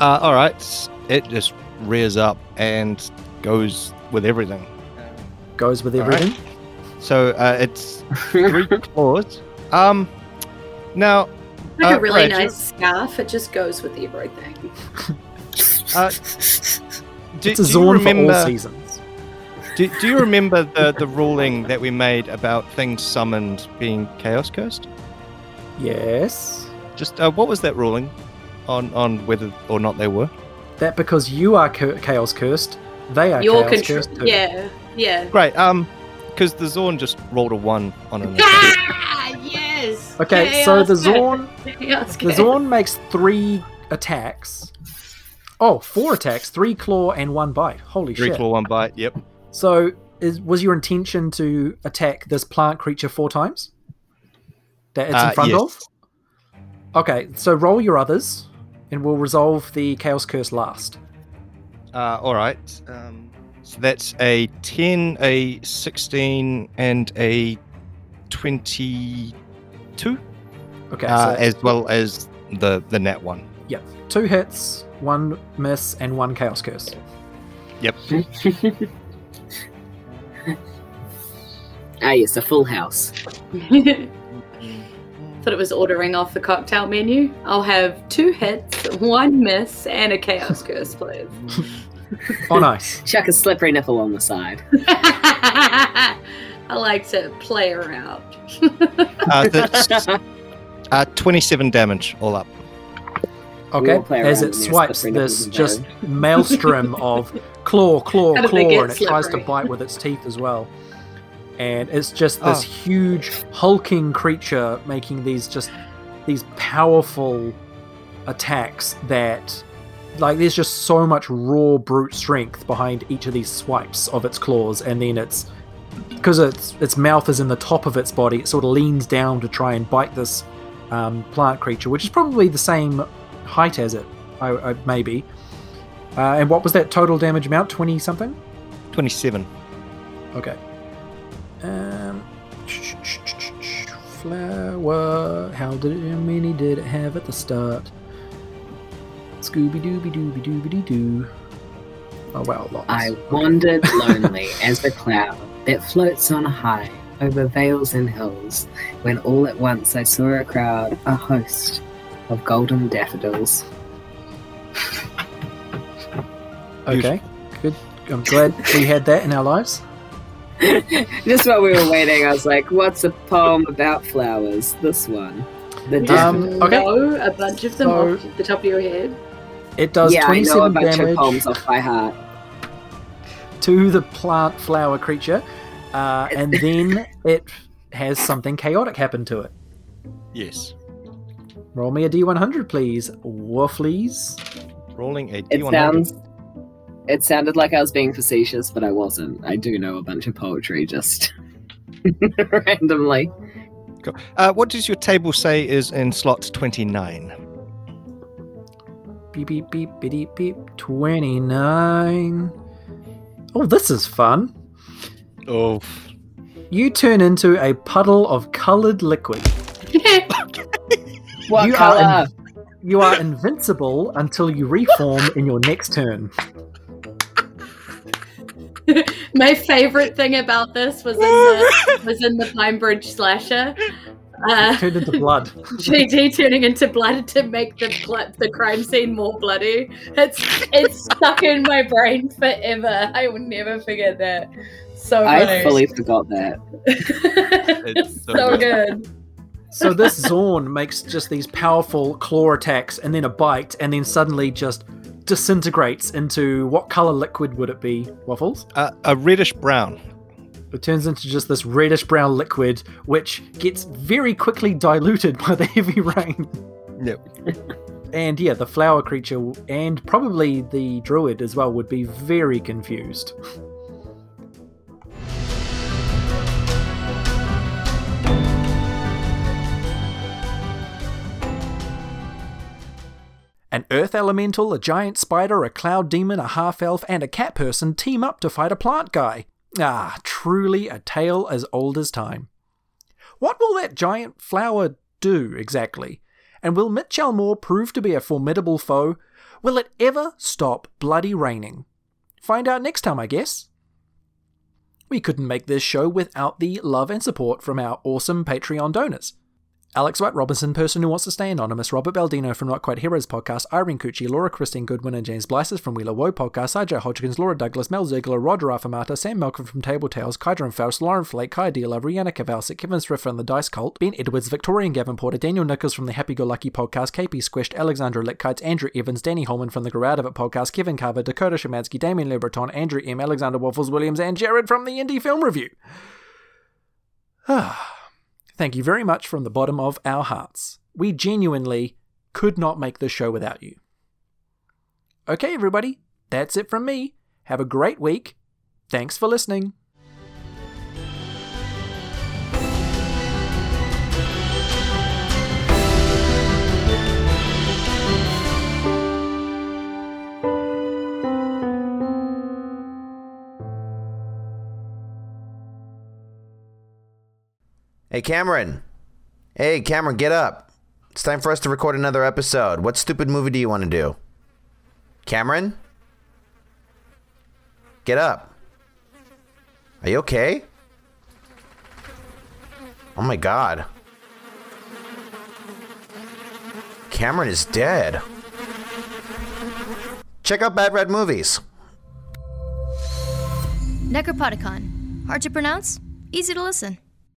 C: Uh, all right. It just rears up and goes with everything.
A: Goes with
C: All right.
A: everything.
C: So uh, it's three claws. Um, now,
E: Like
C: Uh,
E: a really
C: Rachel?
E: nice scarf. It just goes with everything.
C: uh, do,
A: it's a
C: do you
A: Xorn for all
C: remember?
A: Seasons.
C: Do, do you remember the the ruling that we made about things summoned being chaos cursed?
A: Yes.
C: Just uh, what was that ruling on on whether or not they were?
A: That because you are cur- chaos cursed, they are
E: Your
A: chaos
E: control.
A: cursed. too.
E: Yeah, yeah.
C: Great. Um, because the Xorn just rolled a one on an.
E: Ah, yes.
A: Okay, so the Xorn
E: Chaos
A: The Xorn makes three attacks. Oh, four attacks, three claw and one bite. Holy
C: Three
A: shit!
C: claw, one bite. Yep.
A: So, is, was your intention to attack this plant creature four times? That it's
C: Uh,
A: in front
C: yes.
A: of. Okay, so roll your others, and we'll resolve the chaos curse last.
C: Uh, all right. Um, so that's a ten, a sixteen, and a twenty-two,
A: Okay,
C: uh,
A: so
C: as well as the the net one.
A: Yep. two hits, one miss, and one chaos curse.
C: Yep.
B: ah, yes, a full house.
E: Thought it was ordering off the cocktail menu. I'll have two hits, one miss, and a chaos curse, please.
A: Oh, nice.
B: Chuck a slippery nipple on the side.
E: I like to play around.
C: Uh, that's uh, twenty-seven damage all up.
A: Okay,
B: all play
A: as it swipes this just maelstrom of claw, claw,
E: How did
A: claw, and it tries to bite with its teeth as well. And it's just this
C: Oh.
A: huge hulking creature making these just these powerful attacks that like there's just so much raw brute strength behind each of these swipes of its claws and then it's because its its mouth is in the top of its body it sort of leans down to try and bite this um, plant creature which is probably the same height as it I, I, maybe uh, and what was that total damage amount 20 something
C: Twenty-seven.
A: Okay. Um, flower. How did it, how many did it have at the start? Scooby Dooby Dooby Dooby Doo. Oh wow, lots.
B: I wandered lonely as a cloud that floats on high over vales and hills, when all at once I saw a crowd, a host of golden daffodils.
A: okay, good. I'm glad we had that in our lives.
B: Just while we were waiting, I was like, what's a poem about flowers? This one. The
E: You.
A: Um, okay.
E: know a bunch of them
A: So-
E: off the top of your head.
A: It does
B: yeah, I know a
A: 27
B: bunch of
A: damage
B: poems off by heart.
A: to the plant flower creature, uh, and then it has something chaotic happen to it.
C: Yes.
A: Roll me a d100, please. Wafflies.
C: Rolling a
B: It
C: D100.
B: sounds. It sounded like I was being facetious, but I wasn't. I do know a bunch of poetry just randomly.
C: Uh, what does your table say is in slot 29?
A: Beep, beep, beep, beep, beep. 29. Oh, this is fun.
C: Oh,
A: You turn into a puddle of coloured liquid.
B: What
A: You are
B: color?
A: You are invincible until you reform in your next turn.
E: My favorite thing about this was in the was in the Pine Bridge slasher. Uh,
A: Turned into blood.
E: JD turning into blood to make the blo- the crime scene more bloody. It's it's stuck in my brain forever. I will never forget that. So
B: I
E: funny.
B: fully forgot that.
E: it's
C: so
E: so
C: good.
E: good.
A: So this Xorn makes just these powerful claw attacks and then a bite and then suddenly just disintegrates into what color liquid would it be? Waffles?
C: Uh, a reddish brown.
A: It turns into just this reddish brown liquid which gets very quickly diluted by the heavy rain.
C: Yep.
A: And yeah, the flower creature and probably the druid as well would be very confused. An earth elemental, a giant spider, a cloud demon, a half elf, and a cat person team up to fight a plant guy. Ah, truly a tale as old as time. What will that giant flower do exactly? And will Mitchell Moore prove to be a formidable foe? Will it ever stop bloody raining? Find out next time, I guess. We couldn't make this show without the love and support from our awesome Patreon donors. Alex White Robinson, person who wants to stay anonymous, Robert Baldino from Not Quite Heroes podcast, Irene Cucci, Laura Christine Goodwin, and James Blyses from Wheeler Woe podcast, Sajay Hodgkins, Laura Douglas, Mel Ziegler, Roger Affamata, Sam Malcolm from Table Tales, Kydron Faust, Lauren Flake, Kai Dealer, Rihanna Kavalsik, Kevin Thrift from The Dice Cult, Ben Edwards, Victorian Gavin Porter, Daniel Nichols from the Happy Go Lucky podcast, KP Squished, Alexandra Litkites, Andrew Evans, Danny Holman from the Grow of It podcast, Kevin Carver, Dakota Shemansky, Damien Lebreton, Andrew M, Alexander Waffles Williams, and Jared from the Indie Film Review. Ah. Thank you very much from the bottom of our hearts. We genuinely could not make this show without you. Okay, everybody, that's it from me. Have a great week. Thanks for listening.
F: Hey, Cameron. Hey, Cameron, get up. It's time for us to record another episode. What stupid movie do you want to do? Cameron? Get up. Are you okay? Oh my god. Cameron is dead. Check out Bad Red Movies.
G: Necropodicon. Hard to pronounce, easy to listen.